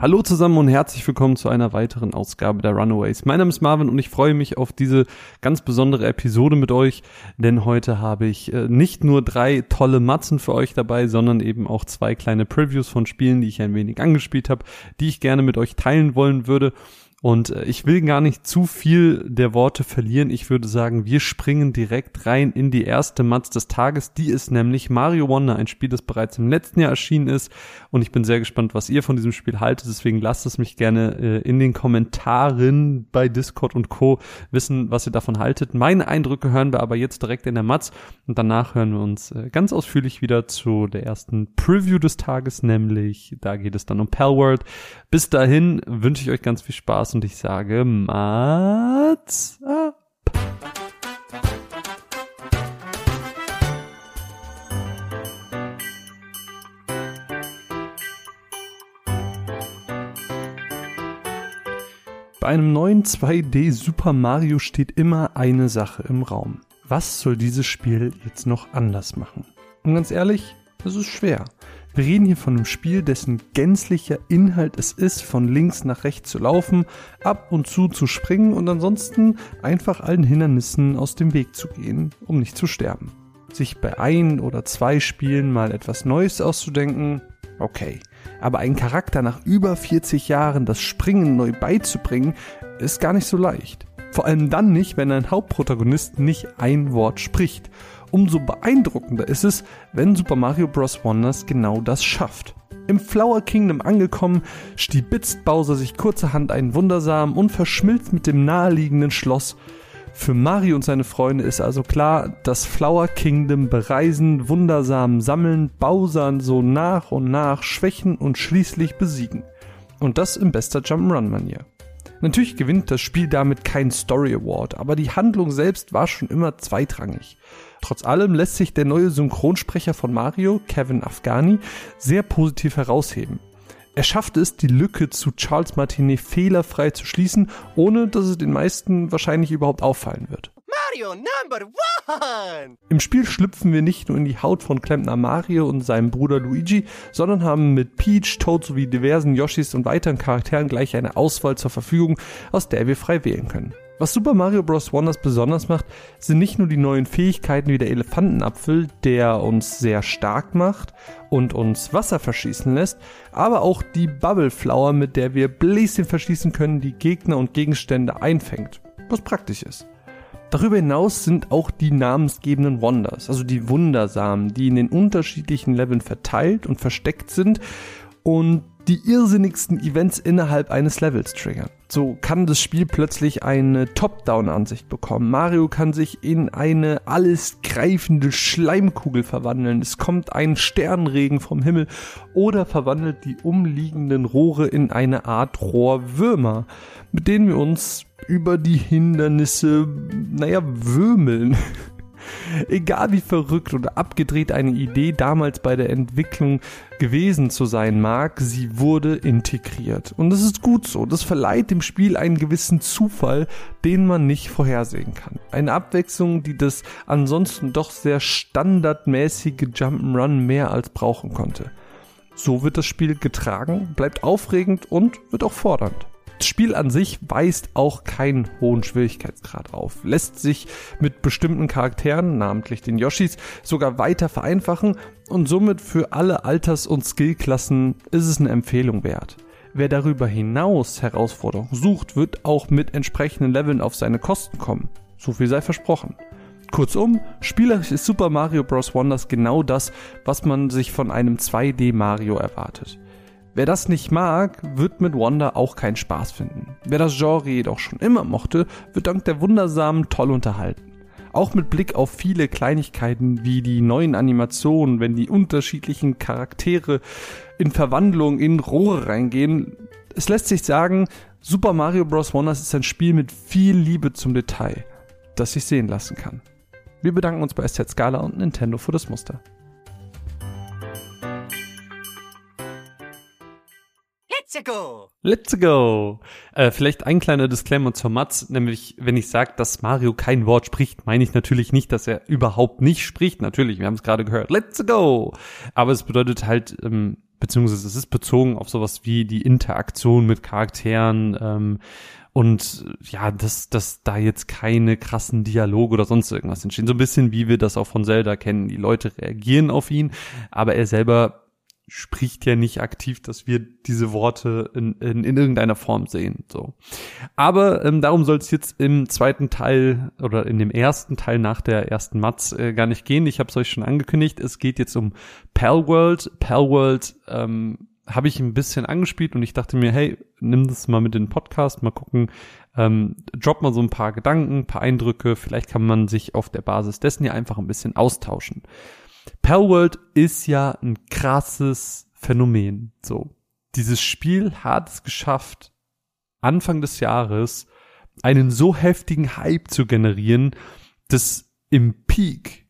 Hallo zusammen und herzlich willkommen zu einer weiteren Ausgabe der Runaways. Mein Name ist Marvin und ich freue mich auf diese ganz besondere Episode mit euch, denn heute habe ich äh, nicht nur drei tolle Matzen für euch dabei, sondern eben auch zwei kleine Previews von Spielen, die ich ein wenig angespielt habe, die ich gerne mit euch teilen wollen würde. Und äh, ich will gar nicht zu viel der Worte verlieren. Ich würde sagen, wir springen direkt rein in die erste Matz des Tages. Die ist nämlich Mario Wonder, ein Spiel, das bereits im letzten Jahr erschienen ist. Und ich bin sehr gespannt, was ihr von diesem Spiel haltet. Deswegen lasst es mich gerne äh, in den Kommentaren bei Discord und Co. wissen, was ihr davon haltet. Meine Eindrücke hören wir aber jetzt direkt in der Matz. Und danach hören wir uns äh, ganz ausführlich wieder zu der ersten Preview des Tages, nämlich da geht es dann um Palworld. Bis dahin wünsche ich euch ganz viel Spaß Spaß und ich sage Mats ab. Bei einem neuen 2D Super Mario steht immer eine Sache im Raum. Was soll dieses Spiel jetzt noch anders machen? Und ganz ehrlich, das ist schwer. Wir reden hier von einem Spiel, dessen gänzlicher Inhalt es ist, von links nach rechts zu laufen, ab und zu zu springen und ansonsten einfach allen Hindernissen aus dem Weg zu gehen, um nicht zu sterben. Sich bei ein oder zwei Spielen mal etwas Neues auszudenken, okay. Aber einen Charakter nach über 40 Jahren das Springen neu beizubringen, ist gar nicht so leicht. Vor allem dann nicht, wenn ein Hauptprotagonist nicht ein Wort spricht Umso beeindruckender ist es, wenn Super Mario Bros. Wonders genau das schafft. Im Flower Kingdom angekommen, stibitzt Bowser sich kurzerhand einen Wundersamen und verschmilzt mit dem naheliegenden Schloss. Für Mario und seine Freunde ist also klar, das Flower Kingdom bereisen, Wundersamen sammeln, Bowser so nach und nach schwächen und schließlich besiegen. Und das in bester Jump'n'Run-Manier. Natürlich gewinnt das Spiel damit keinen Story Award, aber die Handlung selbst war schon immer zweitrangig. Trotz allem lässt sich der neue Synchronsprecher von Mario, Kevin Afghani, sehr positiv herausheben. Er schafft es, die Lücke zu Charles Martinet fehlerfrei zu schließen, ohne dass es den meisten wahrscheinlich überhaupt auffallen wird. Mario Number One! Im Spiel schlüpfen wir nicht nur in die Haut von Klempner Mario und seinem Bruder Luigi, sondern haben mit Peach, Toad sowie diversen Yoshis und weiteren Charakteren gleich eine Auswahl zur Verfügung, aus der wir frei wählen können. Was Super Mario Bros. Wonders besonders macht, sind nicht nur die neuen Fähigkeiten wie der Elefantenapfel, der uns sehr stark macht und uns Wasser verschießen lässt, aber auch die Bubble Flower, mit der wir Bläschen verschießen können, die Gegner und Gegenstände einfängt, was praktisch ist. Darüber hinaus sind auch die namensgebenden Wonders, also die Wundersamen, die in den unterschiedlichen Leveln verteilt und versteckt sind und die irrsinnigsten Events innerhalb eines Levels triggern. So kann das Spiel plötzlich eine Top-Down-Ansicht bekommen. Mario kann sich in eine alles greifende Schleimkugel verwandeln. Es kommt ein Sternregen vom Himmel oder verwandelt die umliegenden Rohre in eine Art Rohrwürmer, mit denen wir uns über die Hindernisse, naja, würmeln. Egal wie verrückt oder abgedreht eine Idee damals bei der Entwicklung gewesen zu sein mag, sie wurde integriert. Und das ist gut so. Das verleiht dem Spiel einen gewissen Zufall, den man nicht vorhersehen kann. Eine Abwechslung, die das ansonsten doch sehr standardmäßige Jump'n'Run mehr als brauchen konnte. So wird das Spiel getragen, bleibt aufregend und wird auch fordernd. Das Spiel an sich weist auch keinen hohen Schwierigkeitsgrad auf, lässt sich mit bestimmten Charakteren, namentlich den Yoshis, sogar weiter vereinfachen und somit für alle Alters- und Skillklassen ist es eine Empfehlung wert. Wer darüber hinaus Herausforderungen sucht, wird auch mit entsprechenden Leveln auf seine Kosten kommen. So viel sei versprochen. Kurzum, spielerisch ist Super Mario Bros. Wonders genau das, was man sich von einem 2D Mario erwartet. Wer das nicht mag, wird mit Wonder auch keinen Spaß finden. Wer das Genre jedoch schon immer mochte, wird dank der Wundersamen toll unterhalten. Auch mit Blick auf viele Kleinigkeiten wie die neuen Animationen, wenn die unterschiedlichen Charaktere in Verwandlung in Rohre reingehen. Es lässt sich sagen, Super Mario Bros. Wonders ist ein Spiel mit viel Liebe zum Detail, das sich sehen lassen kann. Wir bedanken uns bei SZ Scala und Nintendo für das Muster. Let's go! Let's go! Äh, vielleicht ein kleiner Disclaimer zur Mats, nämlich wenn ich sage, dass Mario kein Wort spricht, meine ich natürlich nicht, dass er überhaupt nicht spricht. Natürlich, wir haben es gerade gehört. Let's go! Aber es bedeutet halt, ähm, beziehungsweise es ist bezogen auf sowas wie die Interaktion mit Charakteren ähm, und ja, dass, dass da jetzt keine krassen Dialoge oder sonst irgendwas entstehen. So ein bisschen wie wir das auch von Zelda kennen. Die Leute reagieren auf ihn, aber er selber spricht ja nicht aktiv, dass wir diese Worte in, in, in irgendeiner Form sehen. So. Aber ähm, darum soll es jetzt im zweiten Teil oder in dem ersten Teil nach der ersten Matz äh, gar nicht gehen. Ich habe es euch schon angekündigt. Es geht jetzt um Palworld. Palworld ähm, habe ich ein bisschen angespielt und ich dachte mir, hey, nimm das mal mit in den Podcast, mal gucken, ähm, drop mal so ein paar Gedanken, paar Eindrücke. Vielleicht kann man sich auf der Basis dessen ja einfach ein bisschen austauschen. Palworld ist ja ein krasses Phänomen. So. Dieses Spiel hat es geschafft, Anfang des Jahres einen so heftigen Hype zu generieren, dass im Peak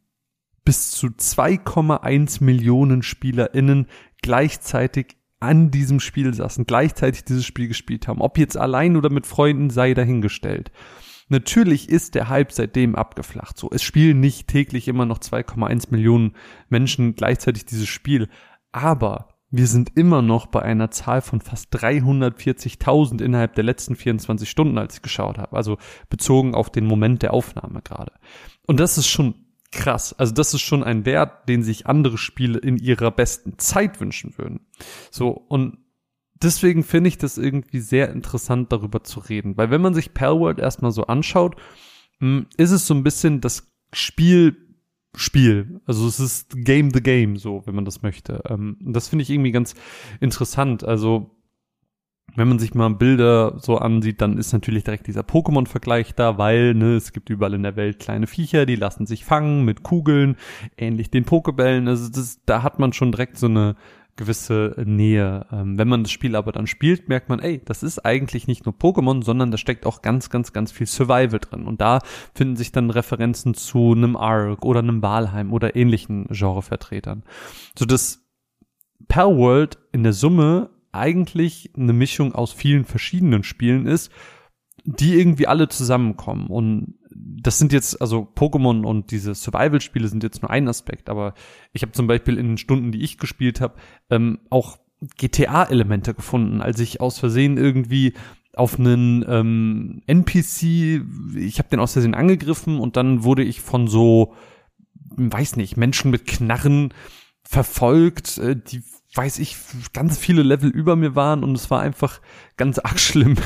bis zu 2,1 Millionen SpielerInnen gleichzeitig an diesem Spiel saßen, gleichzeitig dieses Spiel gespielt haben. Ob jetzt allein oder mit Freunden sei dahingestellt. Natürlich ist der Hype seitdem abgeflacht. So, es spielen nicht täglich immer noch 2,1 Millionen Menschen gleichzeitig dieses Spiel, aber wir sind immer noch bei einer Zahl von fast 340.000 innerhalb der letzten 24 Stunden, als ich geschaut habe. Also bezogen auf den Moment der Aufnahme gerade. Und das ist schon krass. Also das ist schon ein Wert, den sich andere Spiele in ihrer besten Zeit wünschen würden. So, und deswegen finde ich das irgendwie sehr interessant, darüber zu reden. Weil wenn man sich Palworld erstmal so anschaut, hm, ist es so ein bisschen das Spiel Spiel. Also es ist Game the Game, so, wenn man das möchte. Ähm, das finde ich irgendwie ganz interessant. Also, wenn man sich mal Bilder so ansieht, dann ist natürlich direkt dieser Pokémon-Vergleich da, weil ne, es gibt überall in der Welt kleine Viecher, die lassen sich fangen mit Kugeln, ähnlich den Pokebällen. Also das, da hat man schon direkt so eine gewisse Nähe. Ähm, wenn man das Spiel aber dann spielt, merkt man, ey, das ist eigentlich nicht nur Pokémon, sondern da steckt auch ganz, ganz, ganz viel Survival drin. Und da finden sich dann Referenzen zu einem Ark oder einem Walheim oder ähnlichen Genrevertretern. So dass Palworld in der Summe eigentlich eine Mischung aus vielen verschiedenen Spielen ist, die irgendwie alle zusammenkommen. Und das sind jetzt, also Pokémon und diese Survival-Spiele sind jetzt nur ein Aspekt, aber ich habe zum Beispiel in den Stunden, die ich gespielt habe, ähm, auch GTA-Elemente gefunden, als ich aus Versehen irgendwie auf einen ähm, NPC, ich habe den aus Versehen angegriffen und dann wurde ich von so, weiß nicht, Menschen mit Knarren verfolgt, äh, die, weiß ich, ganz viele Level über mir waren und es war einfach ganz arg schlimm.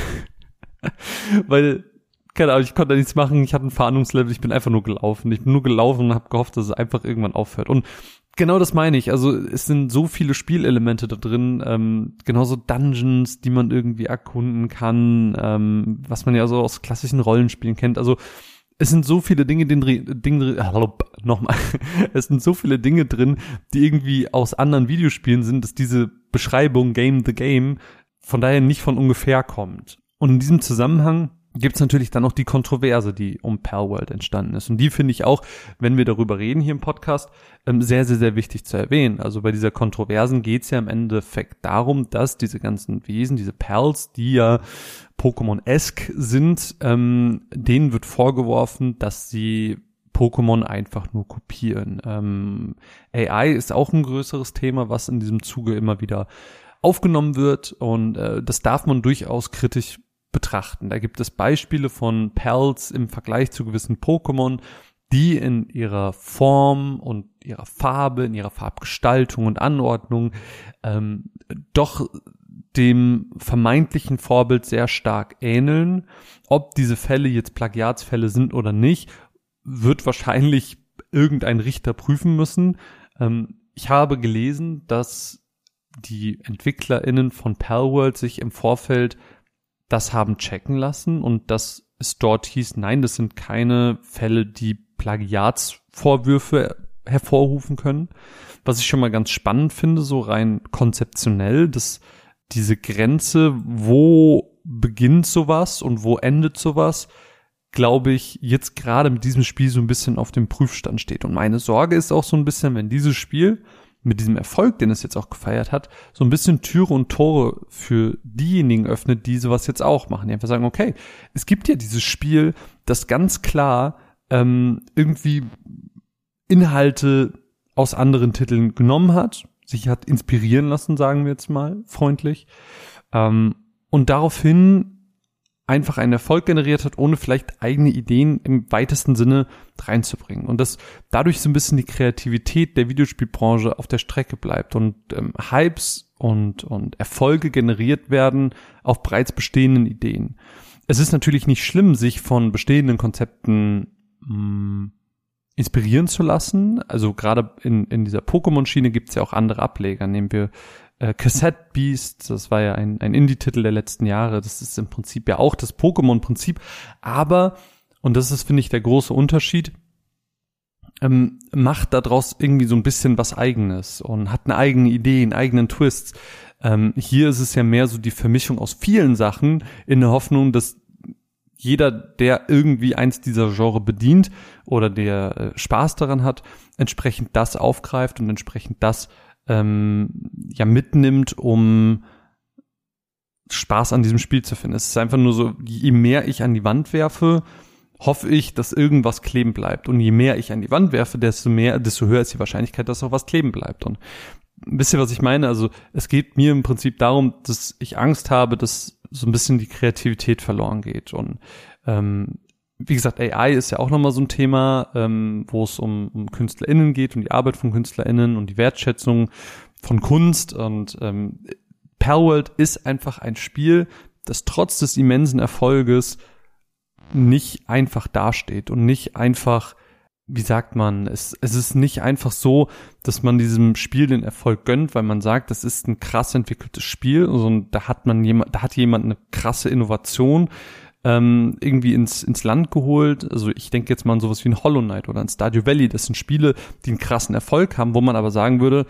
Weil keine Ahnung, ich konnte da nichts machen, ich hatte ein Fahndungslevel, ich bin einfach nur gelaufen. Ich bin nur gelaufen und habe gehofft, dass es einfach irgendwann aufhört. Und genau das meine ich. Also es sind so viele Spielelemente da drin, ähm, genauso Dungeons, die man irgendwie erkunden kann, ähm, was man ja so aus klassischen Rollenspielen kennt. Also es sind so viele Dinge, drin, Dinge, nochmal, es sind so viele Dinge drin, die irgendwie aus anderen Videospielen sind, dass diese Beschreibung Game the Game von daher nicht von ungefähr kommt. Und in diesem Zusammenhang gibt es natürlich dann noch die Kontroverse, die um Palworld entstanden ist. Und die finde ich auch, wenn wir darüber reden hier im Podcast, ähm, sehr, sehr, sehr wichtig zu erwähnen. Also bei dieser Kontroversen geht es ja im Endeffekt darum, dass diese ganzen Wesen, diese Pals, die ja Pokémon-esque sind, ähm, denen wird vorgeworfen, dass sie Pokémon einfach nur kopieren. Ähm, AI ist auch ein größeres Thema, was in diesem Zuge immer wieder aufgenommen wird und äh, das darf man durchaus kritisch betrachten. Da gibt es Beispiele von Pals im Vergleich zu gewissen Pokémon, die in ihrer Form und ihrer Farbe, in ihrer Farbgestaltung und Anordnung ähm, doch dem vermeintlichen Vorbild sehr stark ähneln. Ob diese Fälle jetzt Plagiatsfälle sind oder nicht, wird wahrscheinlich irgendein Richter prüfen müssen. Ähm, ich habe gelesen, dass die EntwicklerInnen von Palworld sich im Vorfeld das haben checken lassen und dass es dort hieß, nein, das sind keine Fälle, die Plagiatsvorwürfe hervorrufen können. Was ich schon mal ganz spannend finde, so rein konzeptionell, dass diese Grenze, wo beginnt sowas und wo endet sowas, glaube ich, jetzt gerade mit diesem Spiel so ein bisschen auf dem Prüfstand steht. Und meine Sorge ist auch so ein bisschen, wenn dieses Spiel mit diesem Erfolg, den es jetzt auch gefeiert hat, so ein bisschen Türe und Tore für diejenigen öffnet, die sowas jetzt auch machen. Die einfach sagen, okay, es gibt ja dieses Spiel, das ganz klar ähm, irgendwie Inhalte aus anderen Titeln genommen hat, sich hat inspirieren lassen, sagen wir jetzt mal freundlich. Ähm, und daraufhin einfach einen Erfolg generiert hat, ohne vielleicht eigene Ideen im weitesten Sinne reinzubringen. Und dass dadurch so ein bisschen die Kreativität der Videospielbranche auf der Strecke bleibt und ähm, Hypes und, und Erfolge generiert werden auf bereits bestehenden Ideen. Es ist natürlich nicht schlimm, sich von bestehenden Konzepten mh, mm, inspirieren zu lassen. Also gerade in, in dieser Pokémon-Schiene gibt es ja auch andere Ableger. Nehmen wir äh, Cassette Beast, das war ja ein, ein Indie-Titel der letzten Jahre. Das ist im Prinzip ja auch das Pokémon-Prinzip. Aber, und das ist, finde ich, der große Unterschied, ähm, macht daraus irgendwie so ein bisschen was Eigenes und hat eine eigene Idee, einen eigenen Twist. Ähm, hier ist es ja mehr so die Vermischung aus vielen Sachen in der Hoffnung, dass jeder, der irgendwie eins dieser Genre bedient oder der äh, Spaß daran hat, entsprechend das aufgreift und entsprechend das ähm, ja mitnimmt, um Spaß an diesem Spiel zu finden. Es ist einfach nur so, je mehr ich an die Wand werfe, hoffe ich, dass irgendwas kleben bleibt. Und je mehr ich an die Wand werfe, desto mehr, desto höher ist die Wahrscheinlichkeit, dass auch was kleben bleibt. Und wisst ihr, was ich meine? Also es geht mir im Prinzip darum, dass ich Angst habe, dass so ein bisschen die Kreativität verloren geht. Und ähm, wie gesagt, AI ist ja auch nochmal so ein Thema, ähm, wo es um, um KünstlerInnen geht, um die Arbeit von KünstlerInnen und die Wertschätzung von Kunst. Und ähm, Perworld ist einfach ein Spiel, das trotz des immensen Erfolges nicht einfach dasteht und nicht einfach, wie sagt man, es, es ist nicht einfach so, dass man diesem Spiel den Erfolg gönnt, weil man sagt, das ist ein krass entwickeltes Spiel, also da hat man jemand, da hat jemand eine krasse Innovation ähm, irgendwie ins, ins Land geholt. Also ich denke jetzt mal an sowas wie ein Hollow Knight oder ein Stardew Valley. Das sind Spiele, die einen krassen Erfolg haben, wo man aber sagen würde,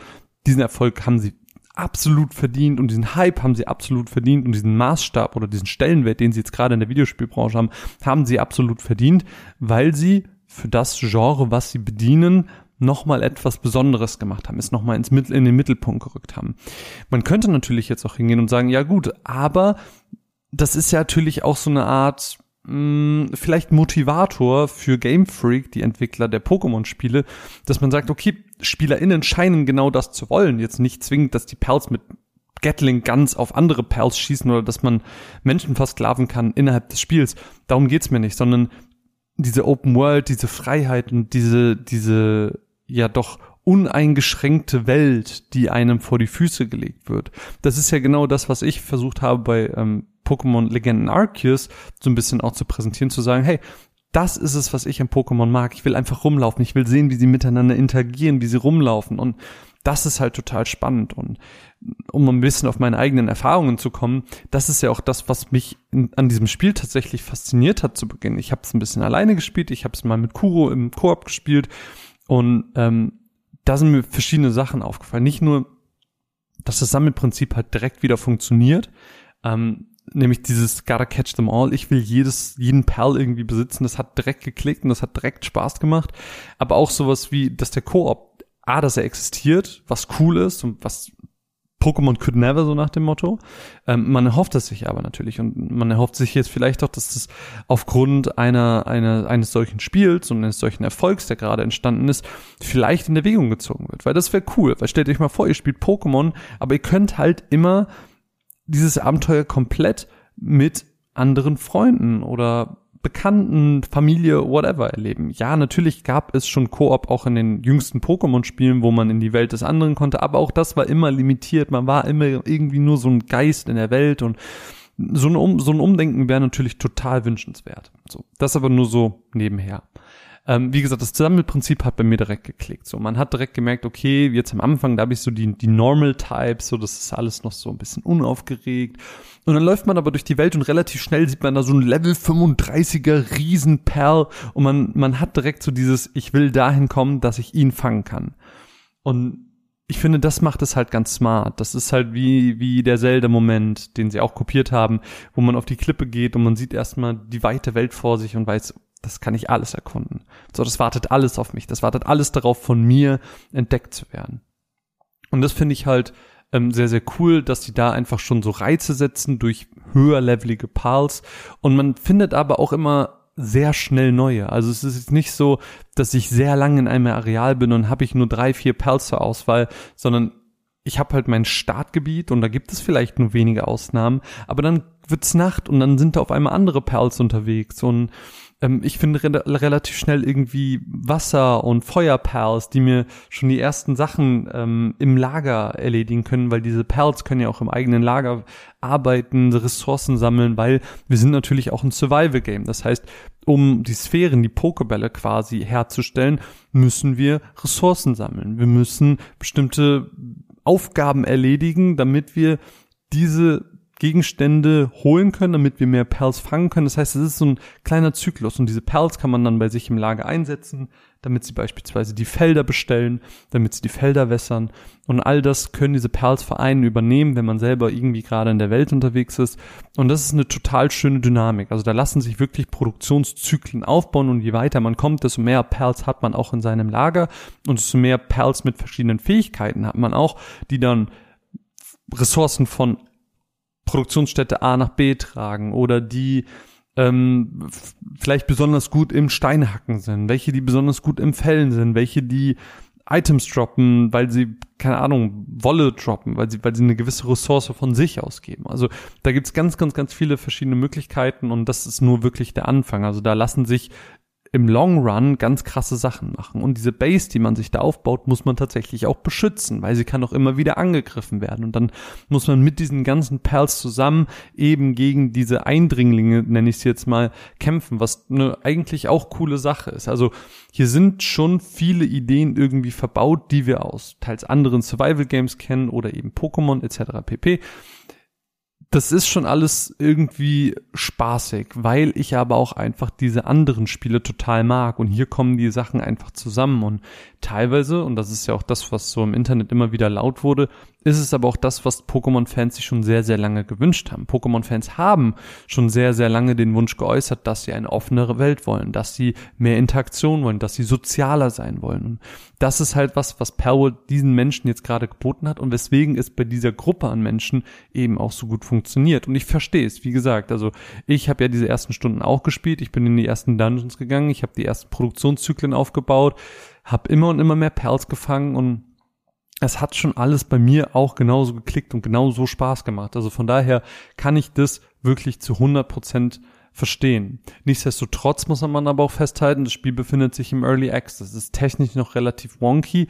diesen Erfolg haben sie absolut verdient und diesen Hype haben sie absolut verdient und diesen Maßstab oder diesen Stellenwert, den sie jetzt gerade in der Videospielbranche haben, haben sie absolut verdient, weil sie für das Genre, was sie bedienen, nochmal etwas Besonderes gemacht haben, es nochmal ins Mittel, in den Mittelpunkt gerückt haben. Man könnte natürlich jetzt auch hingehen und sagen, ja gut, aber das ist ja natürlich auch so eine Art mh, hm, vielleicht Motivator für Game Freak, die Entwickler der Pokémon-Spiele, dass man sagt, okay, SpielerInnen scheinen genau das zu wollen. Jetzt nicht zwingend, dass die Pals mit Gatling Guns auf andere Pals schießen oder dass man Menschen versklaven kann innerhalb des Spiels. Darum geht's mir nicht, sondern diese Open World, diese Freiheit und diese, diese ja doch uneingeschränkte Welt, die einem vor die Füße gelegt wird. Das ist ja genau das, was ich versucht habe bei ähm, Pokémon Legenden Arceus so ein bisschen auch zu präsentieren, zu sagen, hey, das ist es, was ich im Pokémon mag. Ich will einfach rumlaufen. Ich will sehen, wie sie miteinander interagieren, wie sie rumlaufen. Und das ist halt total spannend. Und um ein bisschen auf meine eigenen Erfahrungen zu kommen, das ist ja auch das, was mich in, an diesem Spiel tatsächlich fasziniert hat zu Beginn. Ich habe es ein bisschen alleine gespielt, ich habe es mal mit Kuro im Koop gespielt und ähm, da sind mir verschiedene Sachen aufgefallen. Nicht nur, dass das Sammelprinzip halt direkt wieder funktioniert, ähm, nämlich dieses gotta catch them all. Ich will jedes, jeden Perl irgendwie besitzen. Das hat direkt geklickt und das hat direkt Spaß gemacht. Aber auch sowas wie, dass der Koop, A, dass er existiert, was cool ist und was Pokémon could never, so nach dem Motto. Ähm, man erhofft es sich aber natürlich und man erhofft sich jetzt vielleicht auch, dass das aufgrund einer, einer, eines solchen Spiels und eines solchen Erfolgs, der gerade entstanden ist, vielleicht in Erwägung gezogen wird. Weil das wäre cool. Weil stellt euch mal vor, ihr spielt Pokémon, aber ihr könnt halt immer dieses Abenteuer komplett mit anderen Freunden oder Bekannten, Familie, whatever erleben. Ja, natürlich gab es schon Koop auch in den jüngsten Pokémon-Spielen, wo man in die Welt des anderen konnte, aber auch das war immer limitiert. Man war immer irgendwie nur so ein Geist in der Welt und so ein, um so ein Umdenken wäre natürlich total wünschenswert. So, das aber nur so nebenher. Ähm, wie gesagt, das Sammelprinzip hat bei mir direkt geklickt. So, man hat direkt gemerkt, okay, jetzt am Anfang, da habe ich so die, die Normal Types, so das ist alles noch so ein bisschen unaufgeregt. Und dann läuft man aber durch die Welt und relativ schnell sieht man da so ein Level 35er Riesenperl und man, man hat direkt so dieses, ich will dahin kommen, dass ich ihn fangen kann. Und ich finde, das macht es halt ganz smart. Das ist halt wie, wie der Zelda-Moment, den sie auch kopiert haben, wo man auf die Klippe geht und man sieht erstmal die weite Welt vor sich und weiß, das kann ich alles erkunden. So, das wartet alles auf mich. Das wartet alles darauf, von mir entdeckt zu werden. Und das finde ich halt ähm, sehr, sehr cool, dass die da einfach schon so Reize setzen durch höherlevelige Pals. Und man findet aber auch immer sehr schnell neue. Also es ist nicht so, dass ich sehr lange in einem Areal bin und habe ich nur drei, vier Pals zur Auswahl, sondern ich habe halt mein Startgebiet und da gibt es vielleicht nur wenige Ausnahmen, aber dann wird's Nacht und dann sind da auf einmal andere Perls unterwegs und ähm, ich finde re relativ schnell irgendwie Wasser und Feuerperls, die mir schon die ersten Sachen ähm, im Lager erledigen können, weil diese Perls können ja auch im eigenen Lager arbeiten, Ressourcen sammeln, weil wir sind natürlich auch ein Survival-Game. Das heißt, um die Sphären, die Pokebälle quasi herzustellen, müssen wir Ressourcen sammeln. Wir müssen bestimmte Aufgaben erledigen, damit wir diese Gegenstände holen können, damit wir mehr Perls fangen können. Das heißt, es ist so ein kleiner Zyklus und diese Perls kann man dann bei sich im Lager einsetzen, damit sie beispielsweise die Felder bestellen, damit sie die Felder wässern und all das können diese Perls-Vereine übernehmen, wenn man selber irgendwie gerade in der Welt unterwegs ist und das ist eine total schöne Dynamik. Also da lassen sich wirklich Produktionszyklen aufbauen und je weiter man kommt, desto mehr Perls hat man auch in seinem Lager und desto mehr Perls mit verschiedenen Fähigkeiten hat man auch, die dann Ressourcen von Produktionsstätte A nach B tragen oder die ähm, vielleicht besonders gut im Steinhacken sind, welche die besonders gut im Fällen sind, welche die Items droppen, weil sie, keine Ahnung, Wolle droppen, weil sie, weil sie eine gewisse Ressource von sich ausgeben. Also da gibt's ganz, ganz, ganz viele verschiedene Möglichkeiten und das ist nur wirklich der Anfang. Also da lassen sich im Long Run ganz krasse Sachen machen. Und diese Base, die man sich da aufbaut, muss man tatsächlich auch beschützen, weil sie kann auch immer wieder angegriffen werden. Und dann muss man mit diesen ganzen Perls zusammen eben gegen diese Eindringlinge, nenne ich sie jetzt mal, kämpfen, was eine eigentlich auch coole Sache ist. Also hier sind schon viele Ideen irgendwie verbaut, die wir aus teils anderen Survival Games kennen oder eben Pokémon etc. pp das ist schon alles irgendwie spaßig, weil ich aber auch einfach diese anderen Spiele total mag. Und hier kommen die Sachen einfach zusammen. Und teilweise, und das ist ja auch das, was so im Internet immer wieder laut wurde, ist es aber auch das, was Pokémon-Fans sich schon sehr, sehr lange gewünscht haben. Pokémon-Fans haben schon sehr, sehr lange den Wunsch geäußert, dass sie eine offenere Welt wollen, dass sie mehr Interaktion wollen, dass sie sozialer sein wollen. Und das ist halt was, was Perwood diesen Menschen jetzt gerade geboten hat und weswegen es bei dieser Gruppe an Menschen eben auch so gut funktioniert. Und ich verstehe es, wie gesagt, also ich habe ja diese ersten Stunden auch gespielt, ich bin in die ersten Dungeons gegangen, ich habe die ersten Produktionszyklen aufgebaut, habe immer und immer mehr Perls gefangen und es hat schon alles bei mir auch genauso geklickt und genauso Spaß gemacht. Also von daher kann ich das wirklich zu 100 Prozent verstehen. Nichtsdestotrotz muss man aber auch festhalten, das Spiel befindet sich im Early Access. Es ist technisch noch relativ wonky,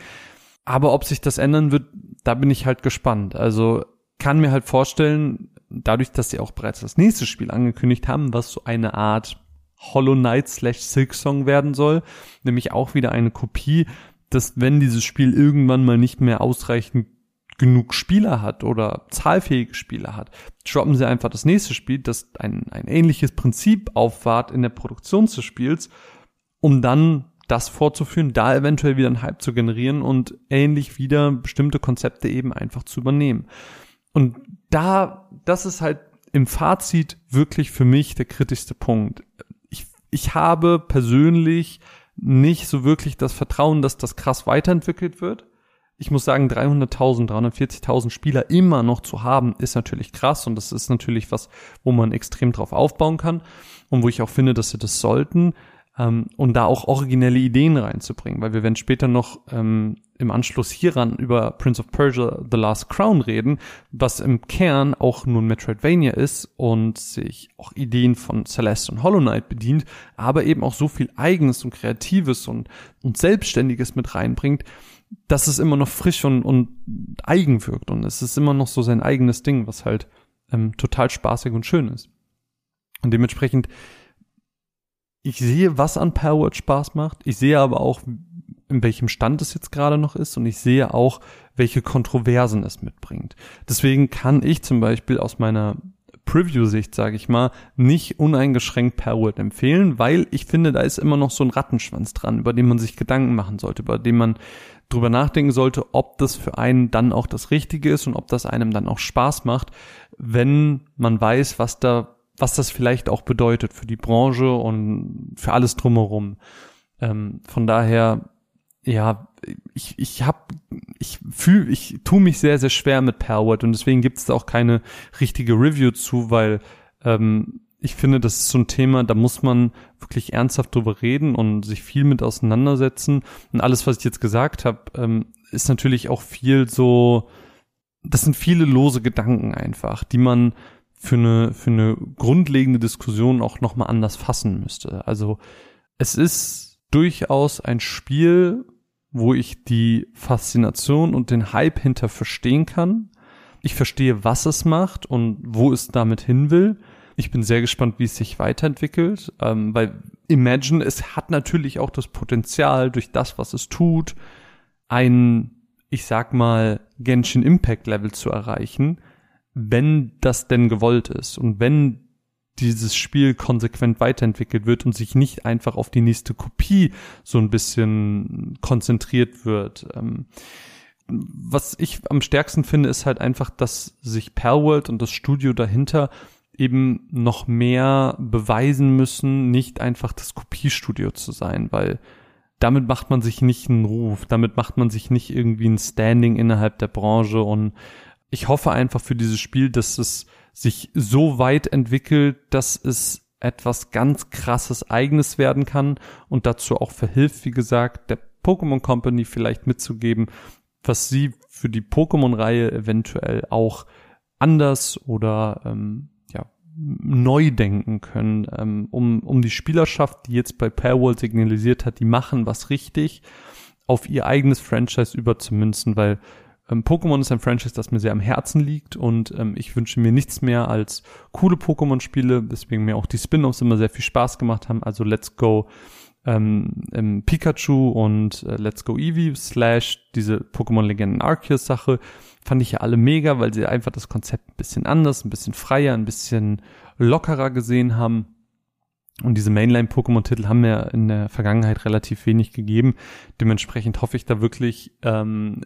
aber ob sich das ändern wird, da bin ich halt gespannt. Also kann mir halt vorstellen, dadurch, dass sie auch bereits das nächste Spiel angekündigt haben, was so eine Art Hollow Knight slash Silk Song werden soll, nämlich auch wieder eine Kopie dass wenn dieses Spiel irgendwann mal nicht mehr ausreichend genug Spieler hat oder zahlfähige Spieler hat, droppen sie einfach das nächste Spiel, das ein, ein ähnliches Prinzip aufwahrt in der Produktion des Spiels, um dann das vorzuführen, da eventuell wieder einen Hype zu generieren und ähnlich wieder bestimmte Konzepte eben einfach zu übernehmen. Und da, das ist halt im Fazit wirklich für mich der kritischste Punkt. Ich, ich habe persönlich nicht so wirklich das Vertrauen, dass das krass weiterentwickelt wird. Ich muss sagen, 300.000, 340.000 Spieler immer noch zu haben, ist natürlich krass und das ist natürlich was, wo man extrem drauf aufbauen kann und wo ich auch finde, dass sie das sollten ähm, und da auch originelle Ideen reinzubringen, weil wir werden später noch ähm, im Anschluss hieran über Prince of Persia The Last Crown reden, was im Kern auch nun Metroidvania ist und sich auch Ideen von Celeste und Hollow Knight bedient, aber eben auch so viel Eigenes und Kreatives und, und Selbstständiges mit reinbringt, dass es immer noch frisch und, und eigen wirkt und es ist immer noch so sein eigenes Ding, was halt ähm, total spaßig und schön ist. Und dementsprechend ich sehe, was an Powerword Spaß macht. Ich sehe aber auch, in welchem Stand es jetzt gerade noch ist und ich sehe auch, welche Kontroversen es mitbringt. Deswegen kann ich zum Beispiel aus meiner Preview-Sicht, sage ich mal, nicht uneingeschränkt Powerword empfehlen, weil ich finde, da ist immer noch so ein Rattenschwanz dran, über den man sich Gedanken machen sollte, über den man drüber nachdenken sollte, ob das für einen dann auch das Richtige ist und ob das einem dann auch Spaß macht, wenn man weiß, was da was das vielleicht auch bedeutet für die Branche und für alles drumherum. Ähm, von daher, ja, ich, ich hab, ich fühle, ich tu mich sehr, sehr schwer mit Perwood und deswegen gibt es da auch keine richtige Review zu, weil ähm, ich finde, das ist so ein Thema, da muss man wirklich ernsthaft drüber reden und sich viel mit auseinandersetzen. Und alles, was ich jetzt gesagt habe, ähm, ist natürlich auch viel so, das sind viele lose Gedanken einfach, die man für eine, für eine grundlegende Diskussion auch nochmal anders fassen müsste. Also es ist durchaus ein Spiel, wo ich die Faszination und den Hype hinter verstehen kann. Ich verstehe, was es macht und wo es damit hin will. Ich bin sehr gespannt, wie es sich weiterentwickelt, ähm, weil Imagine, es hat natürlich auch das Potenzial, durch das, was es tut, ein, ich sag mal, Genshin Impact Level zu erreichen, wenn das denn gewollt ist und wenn dieses Spiel konsequent weiterentwickelt wird und sich nicht einfach auf die nächste Kopie so ein bisschen konzentriert wird. Ähm, was ich am stärksten finde, ist halt einfach, dass sich Perworld und das Studio dahinter eben noch mehr beweisen müssen, nicht einfach das Kopiestudio zu sein, weil damit macht man sich nicht einen Ruf, damit macht man sich nicht irgendwie ein Standing innerhalb der Branche und ich hoffe einfach für dieses Spiel, dass es sich so weit entwickelt, dass es etwas ganz krasses eigenes werden kann und dazu auch verhilft, wie gesagt, der Pokémon Company vielleicht mitzugeben, was sie für die Pokémon-Reihe eventuell auch anders oder ähm, ja, neu denken können, ähm, um, um die Spielerschaft, die jetzt bei Pairworld signalisiert hat, die machen was richtig, auf ihr eigenes Franchise überzumünzen, weil ähm, Pokémon ist ein Franchise, das mir sehr am Herzen liegt und ähm, ich wünsche mir nichts mehr als coole Pokémon-Spiele, weswegen mir auch die Spin-offs immer sehr viel Spaß gemacht haben. Also Let's Go ähm, ähm, Pikachu und äh, Let's Go Eevee slash diese Pokémon Legenden Arceus Sache fand ich ja alle mega, weil sie einfach das Konzept ein bisschen anders, ein bisschen freier, ein bisschen lockerer gesehen haben. Und diese Mainline-Pokémon-Titel haben mir in der Vergangenheit relativ wenig gegeben. Dementsprechend hoffe ich da wirklich, ähm,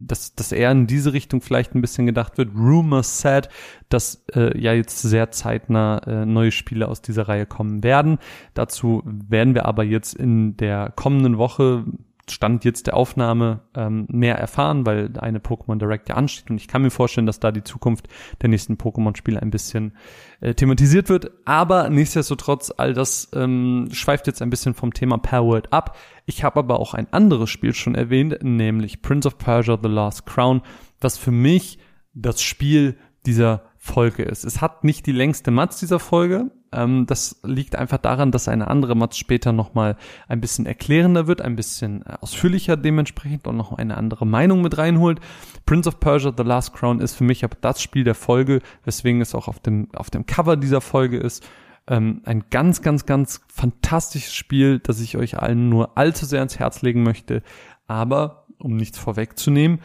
dass, dass eher in diese Richtung vielleicht ein bisschen gedacht wird. Rumor said, dass äh, ja jetzt sehr zeitnah äh, neue Spiele aus dieser Reihe kommen werden. Dazu werden wir aber jetzt in der kommenden Woche Stand jetzt der Aufnahme ähm, mehr erfahren, weil eine Pokémon Direct ja ansteht und ich kann mir vorstellen, dass da die Zukunft der nächsten Pokémon-Spiele ein bisschen äh, thematisiert wird. Aber nichtsdestotrotz, all das ähm, schweift jetzt ein bisschen vom Thema Powered ab. Ich habe aber auch ein anderes Spiel schon erwähnt, nämlich Prince of Persia The Last Crown, was für mich das Spiel dieser Folge ist. Es hat nicht die längste Matz dieser Folge. Ähm, das liegt einfach daran, dass eine andere Matz später nochmal ein bisschen erklärender wird, ein bisschen äh, ausführlicher dementsprechend und noch eine andere Meinung mit reinholt. Prince of Persia The Last Crown ist für mich aber das Spiel der Folge, weswegen es auch auf dem, auf dem Cover dieser Folge ist. Ähm, ein ganz, ganz, ganz fantastisches Spiel, das ich euch allen nur allzu sehr ans Herz legen möchte. Aber, um nichts vorwegzunehmen,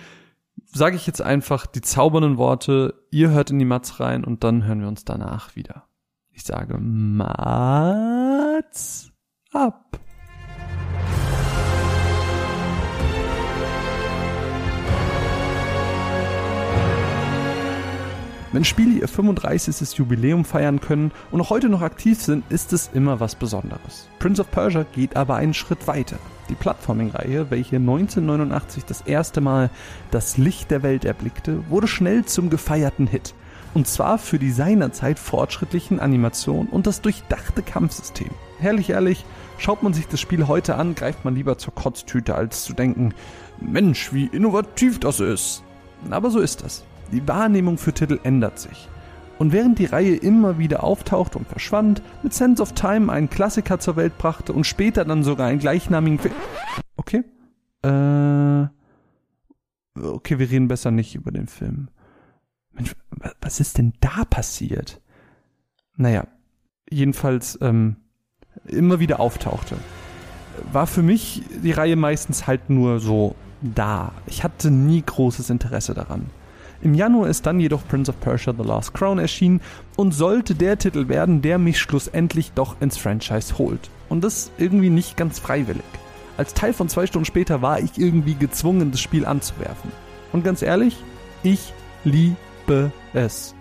sage ich jetzt einfach die zaubernden Worte, ihr hört in die Mats rein und dann hören wir uns danach wieder. Ich sage Mats ab. Wenn Spiele ihr 35. Jubiläum feiern können und auch heute noch aktiv sind, ist es immer was Besonderes. Prince of Persia geht aber einen Schritt weiter. Die Plattforming-Reihe, welche 1989 das erste Mal das Licht der Welt erblickte, wurde schnell zum gefeierten Hit. Und zwar für die seinerzeit fortschrittlichen Animationen und das durchdachte Kampfsystem. Herrlich ehrlich, schaut man sich das Spiel heute an, greift man lieber zur Kotztüte, als zu denken, Mensch, wie innovativ das ist. Aber so ist das. Die Wahrnehmung für Titel ändert sich. Und während die Reihe immer wieder auftauchte und verschwand, mit Sense of Time einen Klassiker zur Welt brachte und später dann sogar einen gleichnamigen Film. Okay. Äh. Okay, wir reden besser nicht über den Film. Mensch, was ist denn da passiert? Naja, jedenfalls ähm, immer wieder auftauchte. War für mich die Reihe meistens halt nur so da. Ich hatte nie großes Interesse daran. Im Januar ist dann jedoch Prince of Persia The Last Crown erschienen und sollte der Titel werden, der mich schlussendlich doch ins Franchise holt. Und das irgendwie nicht ganz freiwillig. Als Teil von zwei Stunden später war ich irgendwie gezwungen, das Spiel anzuwerfen. Und ganz ehrlich, ich liebe es.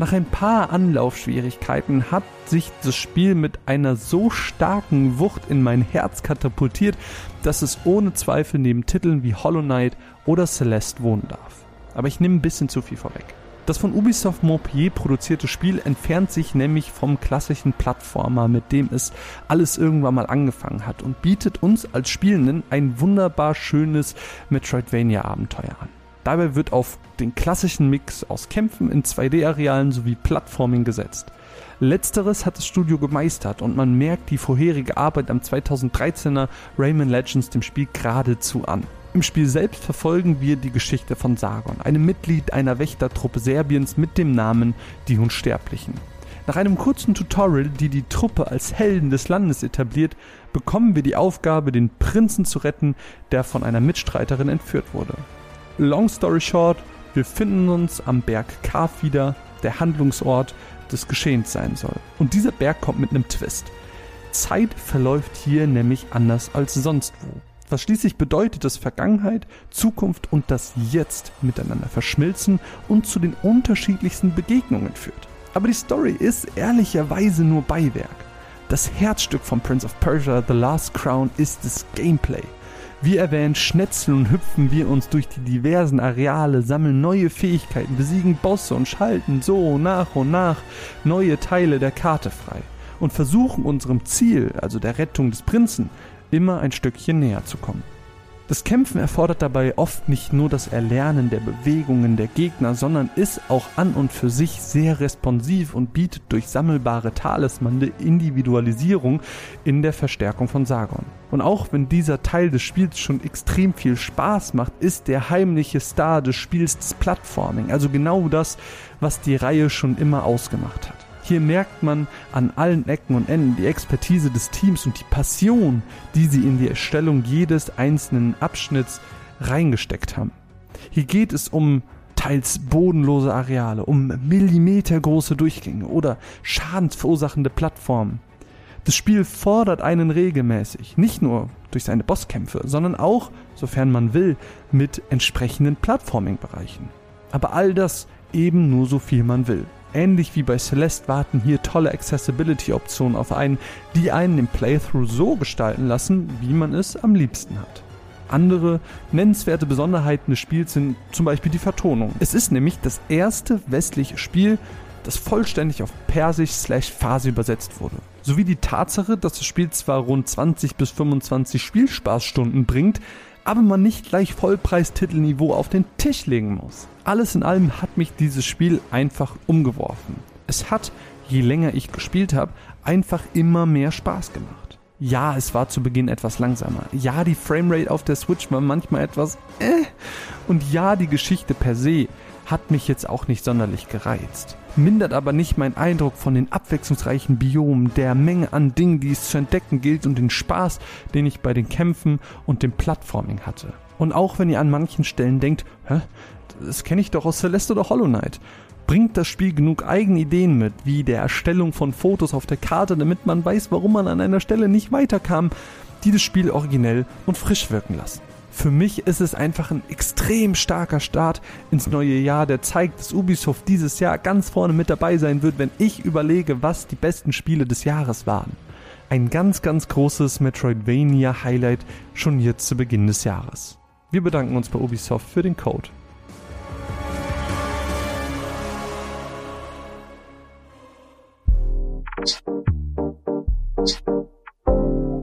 Nach ein paar Anlaufschwierigkeiten hat sich das Spiel mit einer so starken Wucht in mein Herz katapultiert, dass es ohne Zweifel neben Titeln wie Hollow Knight oder Celeste wohnen darf. Aber ich nehme ein bisschen zu viel vorweg. Das von Ubisoft Montpellier produzierte Spiel entfernt sich nämlich vom klassischen Plattformer, mit dem es alles irgendwann mal angefangen hat und bietet uns als Spielenden ein wunderbar schönes Metroidvania-Abenteuer an. Dabei wird auf den klassischen Mix aus Kämpfen in 2D-Arealen sowie Plattforming gesetzt. Letzteres hat das Studio gemeistert und man merkt die vorherige Arbeit am 2013er Rayman Legends dem Spiel geradezu an. Im Spiel selbst verfolgen wir die Geschichte von Sargon, einem Mitglied einer Wächtertruppe Serbiens mit dem Namen Die Unsterblichen. Nach einem kurzen Tutorial, die die Truppe als Helden des Landes etabliert, bekommen wir die Aufgabe, den Prinzen zu retten, der von einer Mitstreiterin entführt wurde. Long story short, wir finden uns am Berg Kaf wieder, der Handlungsort des Geschehens sein soll. Und dieser Berg kommt mit einem Twist. Zeit verläuft hier nämlich anders als sonst wo was schließlich bedeutet, dass Vergangenheit, Zukunft und das Jetzt miteinander verschmilzen und zu den unterschiedlichsten Begegnungen führt. Aber die Story ist ehrlicherweise nur Beiwerk. Das Herzstück von Prince of Persia The Last Crown ist das Gameplay. Wie erwähnt, schnetzeln und hüpfen wir uns durch die diversen Areale, sammeln neue Fähigkeiten, besiegen Bosse und schalten so nach und nach neue Teile der Karte frei und versuchen unserem Ziel, also der Rettung des Prinzen, immer ein Stückchen näher zu kommen. Das Kämpfen erfordert dabei oft nicht nur das Erlernen der Bewegungen der Gegner, sondern ist auch an und für sich sehr responsiv und bietet durch sammelbare Talismane Individualisierung in der Verstärkung von Sargon. Und auch wenn dieser Teil des Spiels schon extrem viel Spaß macht, ist der heimliche Star des Spiels das Plattforming, also genau das, was die Reihe schon immer ausgemacht hat. Hier merkt man an allen Ecken und Enden die Expertise des Teams und die Passion, die sie in die Erstellung jedes einzelnen Abschnitts reingesteckt haben. Hier geht es um teils bodenlose Areale, um millimetergroße Durchgänge oder schadensverursachende Plattformen. Das Spiel fordert einen regelmäßig, nicht nur durch seine Bosskämpfe, sondern auch, sofern man will, mit entsprechenden Plattforming-Bereichen. Aber all das eben nur so viel man will. Ähnlich wie bei Celeste warten hier tolle Accessibility-Optionen auf einen, die einen den Playthrough so gestalten lassen, wie man es am liebsten hat. Andere nennenswerte Besonderheiten des Spiels sind zum Beispiel die Vertonung. Es ist nämlich das erste westliche Spiel, das vollständig auf Persisch slash übersetzt wurde. Sowie die Tatsache, dass das Spiel zwar rund 20 bis 25 Spielspaßstunden bringt, aber man nicht gleich Vollpreistitelniveau auf den Tisch legen muss. Alles in allem hat mich dieses Spiel einfach umgeworfen. Es hat, je länger ich gespielt habe, einfach immer mehr Spaß gemacht. Ja, es war zu Beginn etwas langsamer. Ja, die Framerate auf der Switch war manchmal etwas äh. Und ja, die Geschichte per se hat mich jetzt auch nicht sonderlich gereizt. Mindert aber nicht mein Eindruck von den abwechslungsreichen Biomen, der Menge an Dingen, die es zu entdecken gilt und den Spaß, den ich bei den Kämpfen und dem Plattforming hatte. Und auch wenn ihr an manchen Stellen denkt, hä, das kenne ich doch aus Celeste oder Hollow Knight, bringt das Spiel genug eigene Ideen mit, wie der Erstellung von Fotos auf der Karte, damit man weiß, warum man an einer Stelle nicht weiterkam, die das Spiel originell und frisch wirken lassen. Für mich ist es einfach ein extrem starker Start ins neue Jahr, der zeigt, dass Ubisoft dieses Jahr ganz vorne mit dabei sein wird, wenn ich überlege, was die besten Spiele des Jahres waren. Ein ganz, ganz großes Metroidvania-Highlight schon jetzt zu Beginn des Jahres. Wir bedanken uns bei Ubisoft für den Code.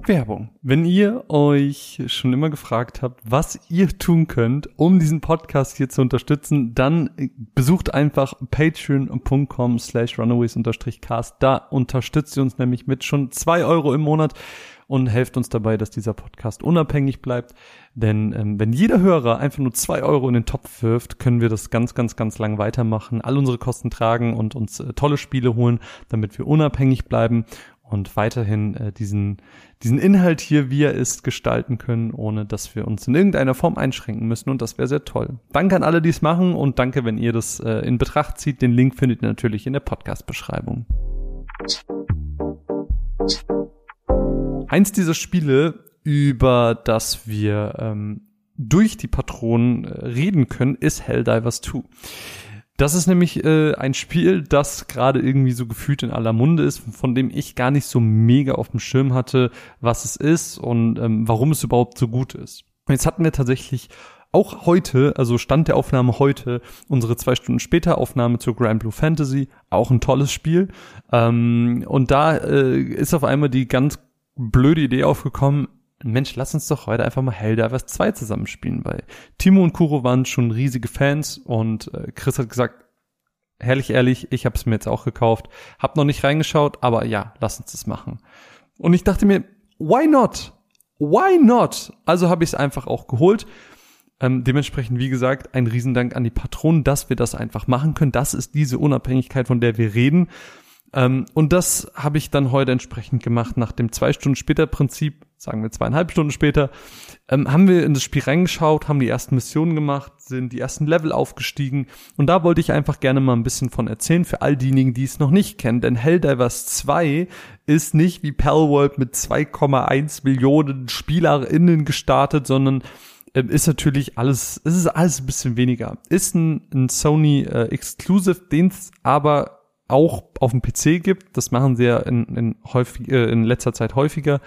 Werbung. Wenn ihr euch schon immer gefragt habt, was ihr tun könnt, um diesen Podcast hier zu unterstützen, dann besucht einfach patreon.com slash runaways-cast. Da unterstützt ihr uns nämlich mit schon zwei Euro im Monat und helft uns dabei, dass dieser Podcast unabhängig bleibt. Denn ähm, wenn jeder Hörer einfach nur zwei Euro in den Topf wirft, können wir das ganz, ganz, ganz lang weitermachen, all unsere Kosten tragen und uns äh, tolle Spiele holen, damit wir unabhängig bleiben und weiterhin äh, diesen, diesen Inhalt hier, wie er ist, gestalten können, ohne dass wir uns in irgendeiner Form einschränken müssen. Und das wäre sehr toll. Danke an alle, die es machen und danke, wenn ihr das äh, in Betracht zieht. Den Link findet ihr natürlich in der Podcast-Beschreibung. Eins dieser Spiele, über das wir ähm, durch die Patronen äh, reden können, ist Helldivers 2. Das ist nämlich äh, ein Spiel, das gerade irgendwie so gefühlt in aller Munde ist, von dem ich gar nicht so mega auf dem Schirm hatte, was es ist und ähm, warum es überhaupt so gut ist. Jetzt hatten wir tatsächlich auch heute, also Stand der Aufnahme heute, unsere zwei Stunden später Aufnahme zur Grand Blue Fantasy, auch ein tolles Spiel. Ähm, und da äh, ist auf einmal die ganz blöde Idee aufgekommen, Mensch, lass uns doch heute einfach mal Helldivers 2 zusammenspielen, weil Timo und Kuro waren schon riesige Fans und äh, Chris hat gesagt, herrlich ehrlich, ich habe es mir jetzt auch gekauft, hab noch nicht reingeschaut, aber ja, lass uns das machen. Und ich dachte mir, why not? Why not? Also habe ich es einfach auch geholt. Ähm, dementsprechend, wie gesagt, ein Riesendank an die Patronen, dass wir das einfach machen können. Das ist diese Unabhängigkeit, von der wir reden. Ähm, und das habe ich dann heute entsprechend gemacht. Nach dem zwei Stunden später Prinzip, sagen wir zweieinhalb Stunden später, ähm, haben wir in das Spiel reingeschaut, haben die ersten Missionen gemacht, sind die ersten Level aufgestiegen. Und da wollte ich einfach gerne mal ein bisschen von erzählen für all diejenigen, die es noch nicht kennen. Denn Helldivers 2 ist nicht wie Palworld mit 2,1 Millionen SpielerInnen gestartet, sondern ähm, ist natürlich alles, es ist alles ein bisschen weniger. Ist ein, ein Sony äh, Exclusive, den es aber auch auf dem PC gibt. Das machen sie ja in, in, häufig, äh, in letzter Zeit häufiger.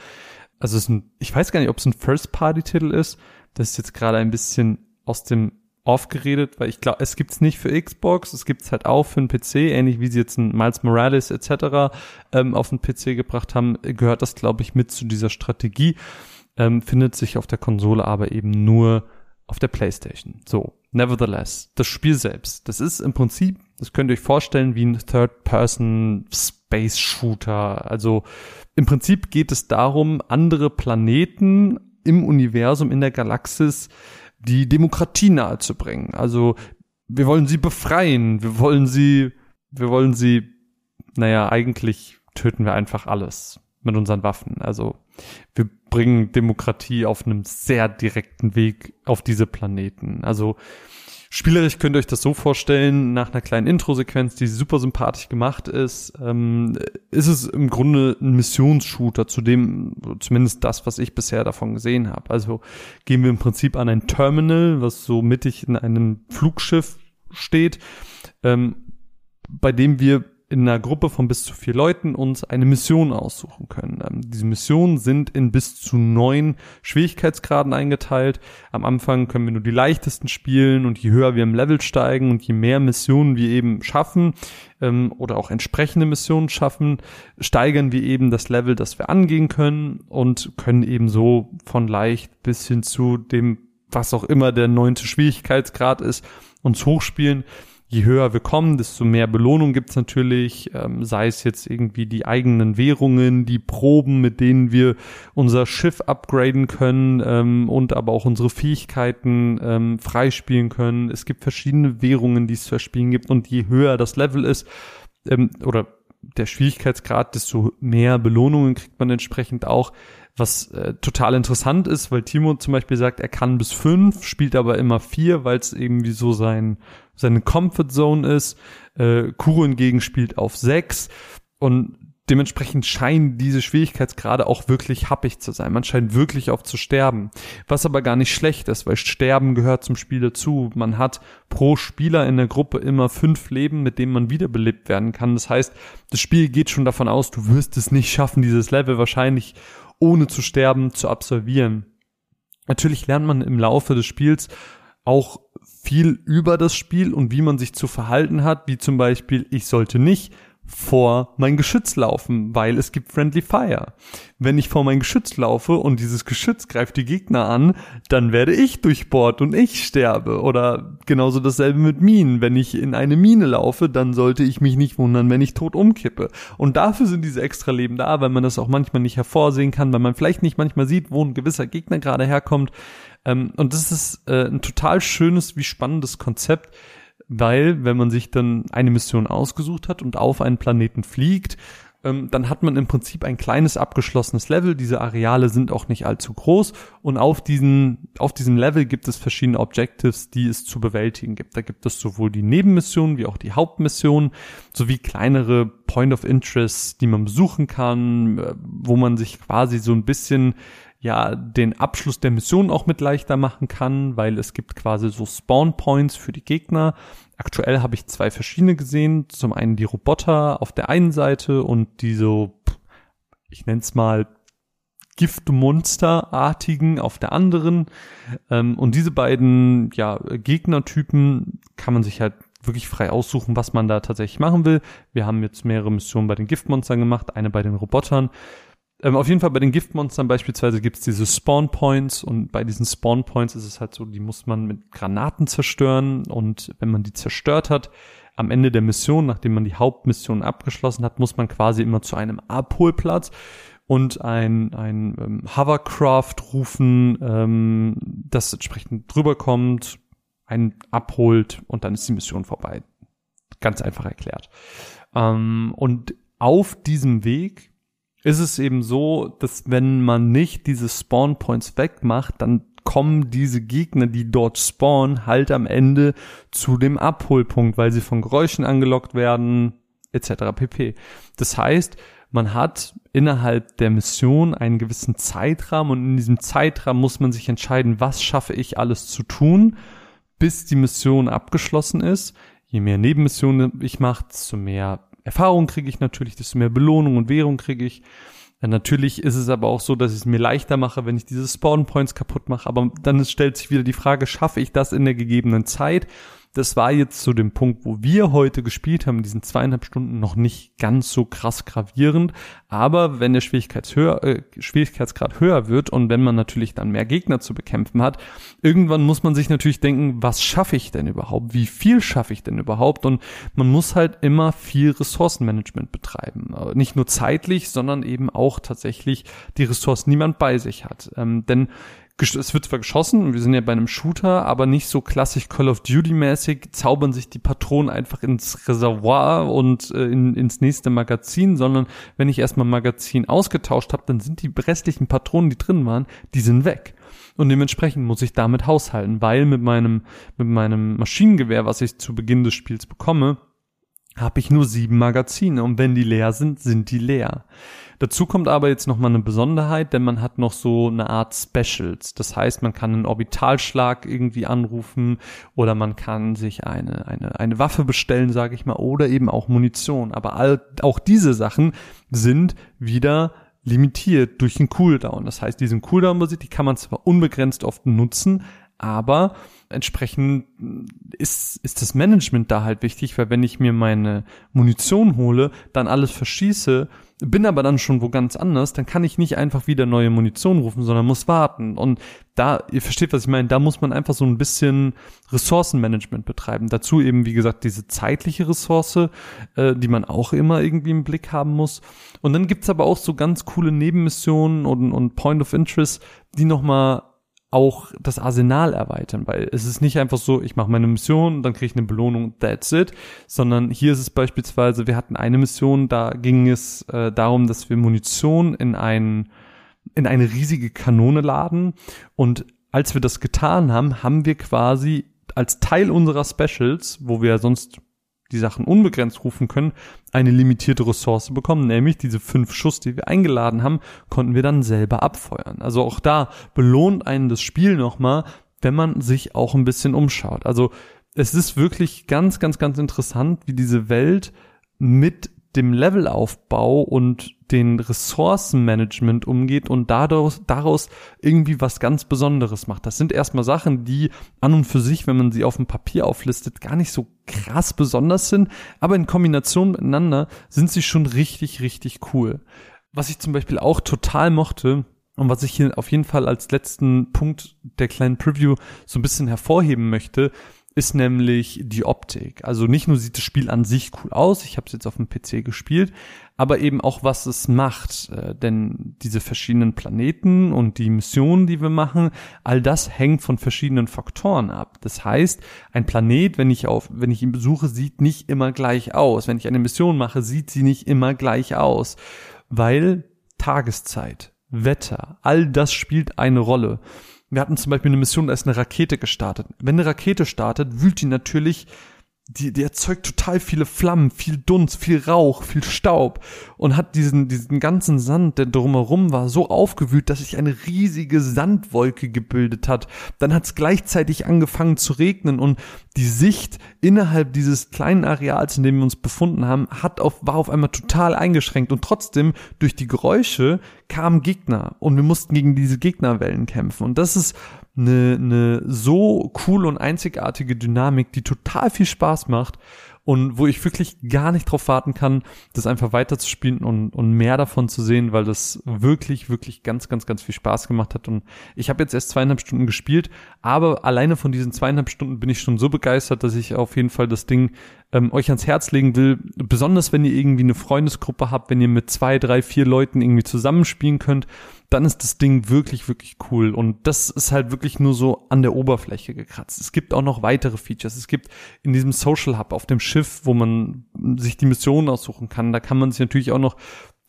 Also es ist ein, ich weiß gar nicht, ob es ein First-Party-Titel ist. Das ist jetzt gerade ein bisschen aus dem Off geredet, weil ich glaube, es gibt's nicht für Xbox, es gibt's halt auch für den PC, ähnlich wie sie jetzt ein Miles Morales etc. Ähm, auf den PC gebracht haben, gehört das, glaube ich, mit zu dieser Strategie. Ähm, findet sich auf der Konsole aber eben nur auf der PlayStation. So, nevertheless, das Spiel selbst, das ist im Prinzip das könnt ihr euch vorstellen wie ein Third-Person-Space-Shooter. Also im Prinzip geht es darum, andere Planeten im Universum, in der Galaxis, die Demokratie nahezubringen. Also wir wollen sie befreien, wir wollen sie, wir wollen sie, naja, eigentlich töten wir einfach alles mit unseren Waffen. Also wir bringen Demokratie auf einem sehr direkten Weg auf diese Planeten. Also Spielerisch könnt ihr euch das so vorstellen, nach einer kleinen Intro-Sequenz, die super sympathisch gemacht ist, ähm, ist es im Grunde ein Missionsshooter, zu dem zumindest das, was ich bisher davon gesehen habe. Also gehen wir im Prinzip an ein Terminal, was so mittig in einem Flugschiff steht, ähm, bei dem wir in einer Gruppe von bis zu vier Leuten uns eine Mission aussuchen können. Ähm, diese Missionen sind in bis zu neun Schwierigkeitsgraden eingeteilt. Am Anfang können wir nur die leichtesten spielen und je höher wir im Level steigen und je mehr Missionen wir eben schaffen ähm, oder auch entsprechende Missionen schaffen, steigern wir eben das Level, das wir angehen können und können eben so von leicht bis hin zu dem, was auch immer der neunte Schwierigkeitsgrad ist, uns hochspielen je höher wir kommen, desto mehr Belohnung gibt's natürlich, ähm, sei es jetzt irgendwie die eigenen Währungen, die Proben, mit denen wir unser Schiff upgraden können ähm, und aber auch unsere Fähigkeiten ähm, freispielen können. Es gibt verschiedene Währungen, die es zu erspielen gibt und je höher das Level ist ähm, oder der Schwierigkeitsgrad, desto mehr Belohnungen kriegt man entsprechend auch was äh, total interessant ist, weil Timo zum Beispiel sagt, er kann bis fünf, spielt aber immer vier, weil es irgendwie so sein, seine Comfort Zone ist. Äh, Kuro hingegen spielt auf sechs und dementsprechend scheinen diese Schwierigkeitsgrade auch wirklich happig zu sein. Man scheint wirklich auf zu sterben. Was aber gar nicht schlecht ist, weil Sterben gehört zum Spiel dazu. Man hat pro Spieler in der Gruppe immer fünf Leben, mit denen man wiederbelebt werden kann. Das heißt, das Spiel geht schon davon aus, du wirst es nicht schaffen, dieses Level wahrscheinlich ohne zu sterben zu absolvieren. Natürlich lernt man im Laufe des Spiels auch viel über das Spiel und wie man sich zu verhalten hat, wie zum Beispiel, ich sollte nicht vor mein Geschütz laufen, weil es gibt Friendly Fire. Wenn ich vor mein Geschütz laufe und dieses Geschütz greift die Gegner an, dann werde ich durchbohrt und ich sterbe. Oder genauso dasselbe mit Minen. Wenn ich in eine Mine laufe, dann sollte ich mich nicht wundern, wenn ich tot umkippe. Und dafür sind diese extra Leben da, weil man das auch manchmal nicht hervorsehen kann, weil man vielleicht nicht manchmal sieht, wo ein gewisser Gegner gerade herkommt. Ähm, und das ist äh, ein total schönes wie spannendes Konzept weil wenn man sich dann eine Mission ausgesucht hat und auf einen Planeten fliegt, ähm, dann hat man im Prinzip ein kleines abgeschlossenes Level. Diese Areale sind auch nicht allzu groß und auf diesen auf diesem Level gibt es verschiedene Objectives, die es zu bewältigen gibt. Da gibt es sowohl die Nebenmissionen wie auch die Hauptmissionen sowie kleinere Point of Interest, die man besuchen kann, äh, wo man sich quasi so ein bisschen ja den Abschluss der Mission auch mit leichter machen kann, weil es gibt quasi so Spawn Points für die Gegner. Aktuell habe ich zwei verschiedene gesehen. Zum einen die Roboter auf der einen Seite und die so, ich nenne es mal Giftmonsterartigen auf der anderen. Ähm, und diese beiden ja, Gegnertypen kann man sich halt wirklich frei aussuchen, was man da tatsächlich machen will. Wir haben jetzt mehrere Missionen bei den Giftmonstern gemacht, eine bei den Robotern. Ähm, auf jeden Fall bei den Giftmonstern beispielsweise gibt's diese Spawn Points und bei diesen Spawn Points ist es halt so, die muss man mit Granaten zerstören und wenn man die zerstört hat, am Ende der Mission, nachdem man die Hauptmission abgeschlossen hat, muss man quasi immer zu einem Abholplatz und ein, ein ähm, Hovercraft rufen, ähm, das entsprechend drüber kommt, einen abholt und dann ist die Mission vorbei. Ganz einfach erklärt. Ähm, und auf diesem Weg ist es eben so, dass wenn man nicht diese Spawn Points wegmacht, dann kommen diese Gegner, die dort spawnen, halt am Ende zu dem Abholpunkt, weil sie von Geräuschen angelockt werden, etc. pp. Das heißt, man hat innerhalb der Mission einen gewissen Zeitrahmen und in diesem Zeitrahmen muss man sich entscheiden, was schaffe ich alles zu tun, bis die Mission abgeschlossen ist. Je mehr Nebenmissionen ich mache, desto mehr Erfahrung kriege ich natürlich, desto mehr Belohnung und Währung kriege ich. Ja, natürlich ist es aber auch so, dass ich es mir leichter mache, wenn ich diese Spawn Points kaputt mache. Aber dann stellt sich wieder die Frage, schaffe ich das in der gegebenen Zeit? Das war jetzt zu dem Punkt, wo wir heute gespielt haben, diesen zweieinhalb Stunden noch nicht ganz so krass gravierend. Aber wenn der Schwierigkeitshöher, äh, Schwierigkeitsgrad höher wird und wenn man natürlich dann mehr Gegner zu bekämpfen hat, irgendwann muss man sich natürlich denken, was schaffe ich denn überhaupt? Wie viel schaffe ich denn überhaupt? Und man muss halt immer viel Ressourcenmanagement betreiben. Nicht nur zeitlich, sondern eben auch tatsächlich die Ressourcen, die man bei sich hat. Ähm, denn es wird zwar geschossen, wir sind ja bei einem Shooter, aber nicht so klassisch Call of Duty mäßig, zaubern sich die Patronen einfach ins Reservoir und äh, in, ins nächste Magazin, sondern wenn ich erstmal Magazin ausgetauscht habe, dann sind die restlichen Patronen, die drin waren, die sind weg. Und dementsprechend muss ich damit haushalten, weil mit meinem, mit meinem Maschinengewehr, was ich zu Beginn des Spiels bekomme, habe ich nur sieben Magazine und wenn die leer sind, sind die leer. Dazu kommt aber jetzt nochmal eine Besonderheit, denn man hat noch so eine Art Specials. Das heißt, man kann einen Orbitalschlag irgendwie anrufen oder man kann sich eine, eine, eine Waffe bestellen, sage ich mal, oder eben auch Munition. Aber all, auch diese Sachen sind wieder limitiert durch einen Cooldown. Das heißt, diesen Cooldown-Musik, die kann man zwar unbegrenzt oft nutzen, aber entsprechend ist, ist das Management da halt wichtig, weil wenn ich mir meine Munition hole, dann alles verschieße, bin aber dann schon wo ganz anders, dann kann ich nicht einfach wieder neue Munition rufen, sondern muss warten. Und da, ihr versteht, was ich meine, da muss man einfach so ein bisschen Ressourcenmanagement betreiben. Dazu eben, wie gesagt, diese zeitliche Ressource, äh, die man auch immer irgendwie im Blick haben muss. Und dann gibt's aber auch so ganz coole Nebenmissionen und, und Point of Interest, die nochmal auch das Arsenal erweitern, weil es ist nicht einfach so, ich mache meine Mission, dann kriege ich eine Belohnung, that's it, sondern hier ist es beispielsweise, wir hatten eine Mission, da ging es äh, darum, dass wir Munition in ein, in eine riesige Kanone laden und als wir das getan haben, haben wir quasi als Teil unserer Specials, wo wir sonst die Sachen unbegrenzt rufen können, eine limitierte Ressource bekommen, nämlich diese fünf Schuss, die wir eingeladen haben, konnten wir dann selber abfeuern. Also auch da belohnt einen das Spiel nochmal, wenn man sich auch ein bisschen umschaut. Also es ist wirklich ganz, ganz, ganz interessant, wie diese Welt mit dem Levelaufbau und den Ressourcenmanagement umgeht und daraus, daraus irgendwie was ganz Besonderes macht. Das sind erstmal Sachen, die an und für sich, wenn man sie auf dem Papier auflistet, gar nicht so krass besonders sind, aber in Kombination miteinander sind sie schon richtig, richtig cool. Was ich zum Beispiel auch total mochte, und was ich hier auf jeden Fall als letzten Punkt der kleinen Preview so ein bisschen hervorheben möchte, ist nämlich die Optik. Also nicht nur sieht das Spiel an sich cool aus, ich habe es jetzt auf dem PC gespielt, aber eben auch was es macht. Äh, denn diese verschiedenen Planeten und die Missionen, die wir machen, all das hängt von verschiedenen Faktoren ab. Das heißt, ein Planet, wenn ich auf, wenn ich ihn besuche, sieht nicht immer gleich aus. Wenn ich eine Mission mache, sieht sie nicht immer gleich aus, weil Tageszeit, Wetter, all das spielt eine Rolle. Wir hatten zum Beispiel eine Mission, da ist eine Rakete gestartet. Wenn eine Rakete startet, wühlt die natürlich die, die erzeugt total viele Flammen, viel Dunst, viel Rauch, viel Staub und hat diesen, diesen ganzen Sand, der drumherum war, so aufgewühlt, dass sich eine riesige Sandwolke gebildet hat. Dann hat es gleichzeitig angefangen zu regnen und die Sicht innerhalb dieses kleinen Areals, in dem wir uns befunden haben, hat auf, war auf einmal total eingeschränkt und trotzdem durch die Geräusche kamen Gegner und wir mussten gegen diese Gegnerwellen kämpfen und das ist eine, eine so cool und einzigartige Dynamik, die total viel Spaß macht. und wo ich wirklich gar nicht drauf warten kann, das einfach weiterzuspielen und, und mehr davon zu sehen, weil das wirklich, wirklich ganz, ganz, ganz viel Spaß gemacht hat. Und ich habe jetzt erst zweieinhalb Stunden gespielt, aber alleine von diesen zweieinhalb Stunden bin ich schon so begeistert, dass ich auf jeden Fall das Ding ähm, euch ans Herz legen will. Besonders wenn ihr irgendwie eine Freundesgruppe habt, wenn ihr mit zwei, drei, vier Leuten irgendwie zusammenspielen könnt dann ist das Ding wirklich, wirklich cool. Und das ist halt wirklich nur so an der Oberfläche gekratzt. Es gibt auch noch weitere Features. Es gibt in diesem Social Hub auf dem Schiff, wo man sich die Missionen aussuchen kann, da kann man sich natürlich auch noch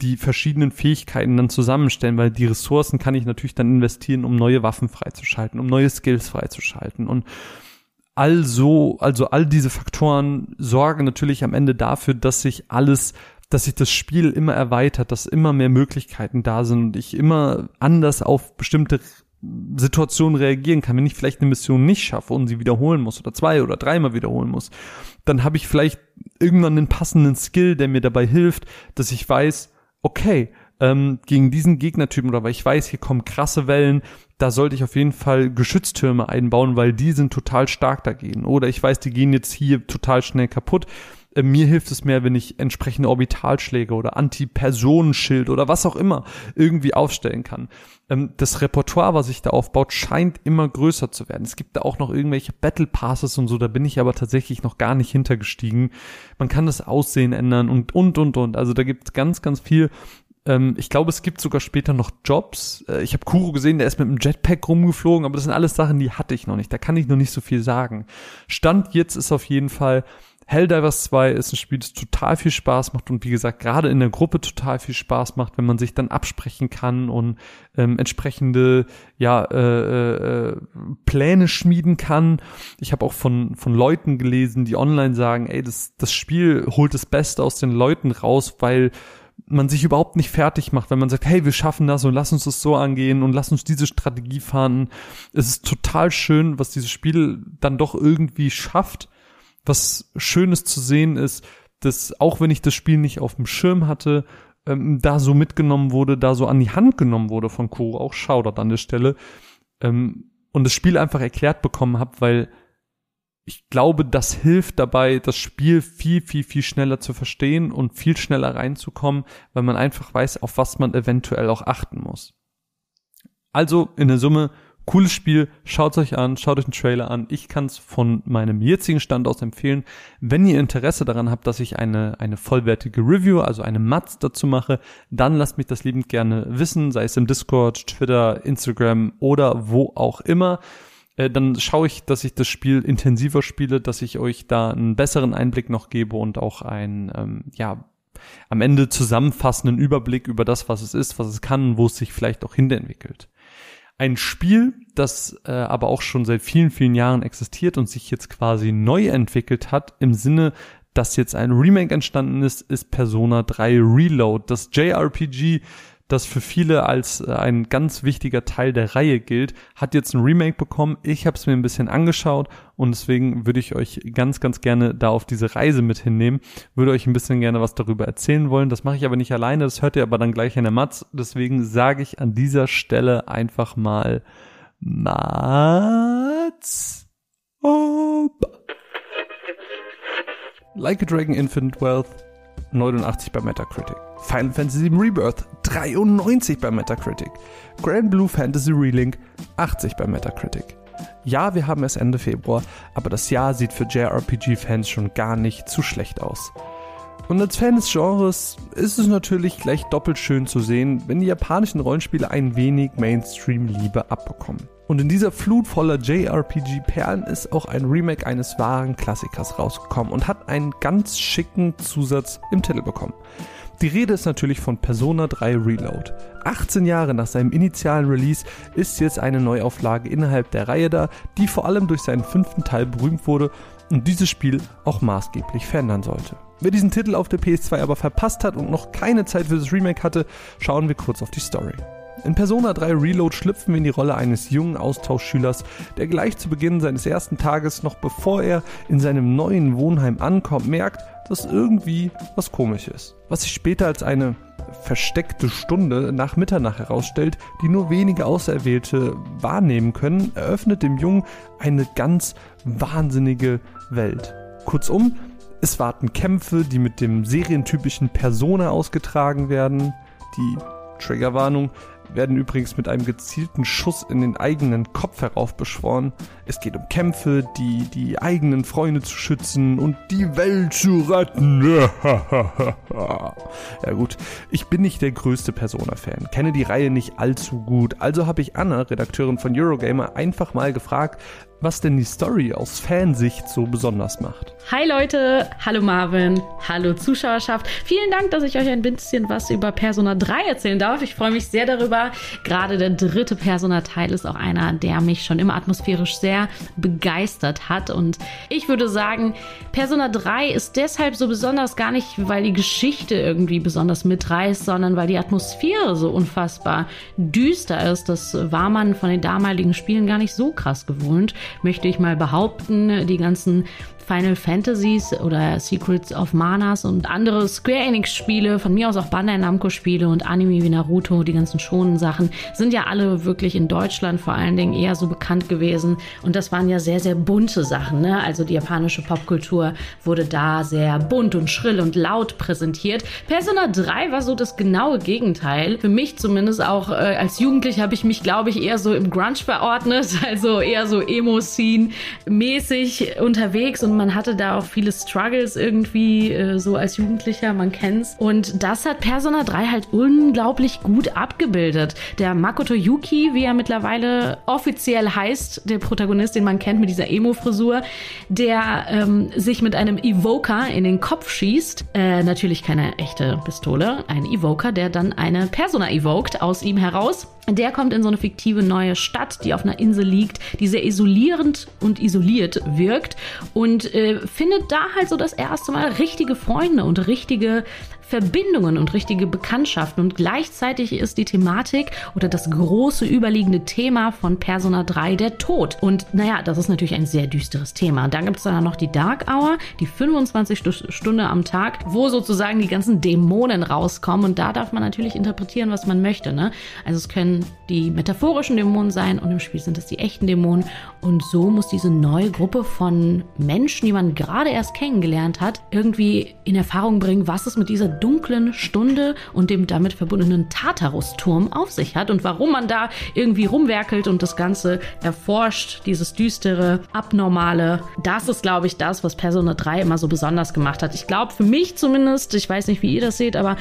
die verschiedenen Fähigkeiten dann zusammenstellen, weil die Ressourcen kann ich natürlich dann investieren, um neue Waffen freizuschalten, um neue Skills freizuschalten und also, also all diese Faktoren sorgen natürlich am Ende dafür, dass sich alles dass sich das Spiel immer erweitert, dass immer mehr Möglichkeiten da sind und ich immer anders auf bestimmte Situationen reagieren kann. Wenn ich vielleicht eine Mission nicht schaffe und sie wiederholen muss oder zwei oder dreimal wiederholen muss, dann habe ich vielleicht irgendwann einen passenden Skill, der mir dabei hilft, dass ich weiß, okay, ähm, gegen diesen Gegnertypen oder weil ich weiß, hier kommen krasse Wellen, da sollte ich auf jeden Fall Geschütztürme einbauen, weil die sind total stark dagegen. Oder ich weiß, die gehen jetzt hier total schnell kaputt äh, mir hilft es mehr, wenn ich entsprechende Orbitalschläge oder Anti-Personenschild oder was auch immer irgendwie aufstellen kann. Ähm, das Repertoire, was sich da aufbaut, scheint immer größer zu werden. Es gibt da auch noch irgendwelche Battle Passes und so, da bin ich aber tatsächlich noch gar nicht hintergestiegen. Man kann das Aussehen ändern und, und, und, und. Also da gibt es ganz, ganz viel ähm, ich glaube, es gibt sogar später noch Jobs. Äh, ich habe Kuro gesehen, der ist mit einem Jetpack rumgeflogen, aber das sind alles Sachen, die hatte ich noch nicht. Da kann ich noch nicht so viel sagen. Stand jetzt ist auf jeden Fall, Helldivers 2 ist ein Spiel, das total viel Spaß macht und wie gesagt, gerade in der Gruppe total viel Spaß macht, wenn man sich dann absprechen kann und ähm, entsprechende ja, äh, äh, Pläne schmieden kann. Ich habe auch von, von Leuten gelesen, die online sagen, ey, das, das Spiel holt das Beste aus den Leuten raus, weil man sich überhaupt nicht fertig macht, wenn man sagt, hey, wir schaffen das und lass uns das so angehen und lass uns diese Strategie fahren. Es ist total schön, was dieses Spiel dann doch irgendwie schafft. Was Schönes zu sehen ist, dass auch wenn ich das Spiel nicht auf dem Schirm hatte, ähm, da so mitgenommen wurde, da so an die Hand genommen wurde von Kuro, auch Shoutout an der Stelle, ähm, und das Spiel einfach erklärt bekommen habe, weil ich glaube, das hilft dabei, das Spiel viel, viel, viel schneller zu verstehen und viel schneller reinzukommen, weil man einfach weiß, auf was man eventuell auch achten muss. Also in der Summe Cooles Spiel, schaut euch an, schaut euch den Trailer an. Ich kann es von meinem jetzigen Stand aus empfehlen. Wenn ihr Interesse daran habt, dass ich eine, eine vollwertige Review, also eine Matz dazu mache, dann lasst mich das liebend gerne wissen, sei es im Discord, Twitter, Instagram oder wo auch immer. Äh, dann schaue ich, dass ich das Spiel intensiver spiele, dass ich euch da einen besseren Einblick noch gebe und auch ein, ähm, ja, am Ende zusammenfassenden Überblick über das, was es ist, was es kann, wo es sich vielleicht auch hinentwickelt. Ein Spiel, das äh, aber auch schon seit vielen, vielen Jahren existiert und sich jetzt quasi neu entwickelt hat, im Sinne, dass jetzt ein Remake entstanden ist, ist Persona 3 Reload. Das JRPG das für viele als äh, ein ganz wichtiger Teil der Reihe gilt, hat jetzt ein Remake bekommen. Ich habe es mir ein bisschen angeschaut und deswegen würde ich euch ganz, ganz gerne da auf diese Reise mit hinnehmen, würde euch ein bisschen gerne was darüber erzählen wollen. Das mache ich aber nicht alleine, das hört ihr aber dann gleich in der Matz. Deswegen sage ich an dieser Stelle einfach mal Matz. Ob. Like a Dragon Infinite Wealth 89 bei Metacritic. Final Fantasy VII Rebirth 93 bei Metacritic. Grand Blue Fantasy Relink 80 bei Metacritic. Ja, wir haben erst Ende Februar, aber das Jahr sieht für JRPG-Fans schon gar nicht zu schlecht aus. Und als Fan des Genres ist es natürlich gleich doppelt schön zu sehen, wenn die japanischen Rollenspiele ein wenig Mainstream-Liebe abbekommen. Und in dieser Flut voller JRPG-Perlen ist auch ein Remake eines wahren Klassikers rausgekommen und hat einen ganz schicken Zusatz im Titel bekommen. Die Rede ist natürlich von Persona 3 Reload. 18 Jahre nach seinem initialen Release ist jetzt eine Neuauflage innerhalb der Reihe da, die vor allem durch seinen fünften Teil berühmt wurde und dieses Spiel auch maßgeblich verändern sollte. Wer diesen Titel auf der PS2 aber verpasst hat und noch keine Zeit für das Remake hatte, schauen wir kurz auf die Story. In Persona 3 Reload schlüpfen wir in die Rolle eines jungen Austauschschülers, der gleich zu Beginn seines ersten Tages, noch bevor er in seinem neuen Wohnheim ankommt, merkt, dass irgendwie was komisch ist. Was sich später als eine versteckte Stunde nach Mitternacht herausstellt, die nur wenige Auserwählte wahrnehmen können, eröffnet dem Jungen eine ganz wahnsinnige Welt. Kurzum, Es warten Kämpfe, die mit dem serientypischen Persona ausgetragen werden. Die Triggerwarnung werden übrigens mit einem gezielten Schuss in den eigenen Kopf heraufbeschworen. Es geht um Kämpfe, die die eigenen Freunde zu schützen und die Welt zu retten. ja gut, ich bin nicht der größte Persona-Fan, kenne die Reihe nicht allzu gut, also habe ich Anna, Redakteurin von Eurogamer, einfach mal gefragt, was denn die Story aus Fansicht so besonders macht. Hi Leute, hallo Marvin, hallo Zuschauerschaft. Vielen Dank, dass ich euch ein bisschen was über Persona 3 erzählen darf. Ich freue mich sehr darüber. Gerade der dritte Persona-Teil ist auch einer, der mich schon immer atmosphärisch sehr begeistert hat. Und ich würde sagen, Persona 3 ist deshalb so besonders gar nicht, weil die Geschichte irgendwie besonders mitreißt, sondern weil die Atmosphäre so unfassbar düster ist. Das war man von den damaligen Spielen gar nicht so krass gewohnt möchte ich mal behaupten. Die ganzen Final Fantasies oder Secrets of Manas und andere Square Enix Spiele, von mir aus auch Bandai Namco Spiele und Anime wie Naruto, die ganzen schonen Sachen, sind ja alle wirklich in Deutschland vor allen Dingen eher so bekannt gewesen und das waren ja sehr, sehr bunte Sachen, ne? Also die japanische Popkultur wurde da sehr bunt und schrill und laut präsentiert. Persona 3 war so das genaue Gegenteil. Für mich zumindest auch äh, als Jugendlich habe ich mich, glaube ich, eher so im Grunge verordnet, also eher so Emo-Scene mäßig unterwegs und man hatte da auch viele Struggles irgendwie äh, so als Jugendlicher, man kennt's. Und das hat Persona 3 halt unglaublich gut abgebildet. Der Makoto Yuki, wie er mittlerweile offiziell heißt, der Protagonist, den man kennt mit dieser Emo-Frisur, der ähm, sich mit einem Evoker in den Kopf schießt. Äh, natürlich keine echte Pistole, ein Evoker, der dann eine Persona evoked aus ihm heraus. Der kommt in so eine fiktive neue Stadt, die auf einer Insel liegt, die sehr isolierend und isoliert wirkt und äh, findet da halt so das erste Mal richtige Freunde und richtige Verbindungen und richtige Bekanntschaften. Und gleichzeitig ist die Thematik oder das große überliegende Thema von Persona 3 der Tod. Und naja, das ist natürlich ein sehr düsteres Thema. Dann gibt es dann noch die Dark Hour, die 25 Stunde am Tag, wo sozusagen die ganzen Dämonen rauskommen. Und da darf man natürlich interpretieren, was man möchte. Ne? Also es können die metaphorischen Dämonen sein und im Spiel sind es die echten Dämonen. Und so muss diese neue Gruppe von Menschen, die man gerade erst kennengelernt hat, irgendwie in Erfahrung bringen, was es mit dieser dunklen Stunde und dem damit verbundenen Tartarus-Turm auf sich hat und warum man da irgendwie rumwerkelt und das Ganze erforscht, dieses düstere, abnormale. Das ist, glaube ich, das, was Persona 3 immer so besonders gemacht hat. Ich glaube, für mich zumindest, ich weiß nicht, wie ihr das seht, aber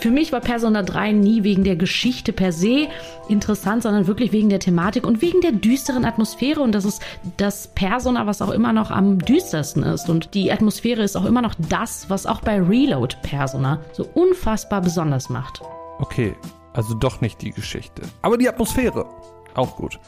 für mich war Persona 3 nie wegen der Geschichte per se interessant, sondern wirklich wegen der Thematik und wegen der düsteren Atmosphäre und das ist das Persona, was auch immer noch am düstersten ist und die Atmosphäre ist auch immer noch das, was auch bei Reload Persona so unfassbar besonders macht. Okay, also doch nicht die Geschichte. Aber die Atmosphäre. Auch gut.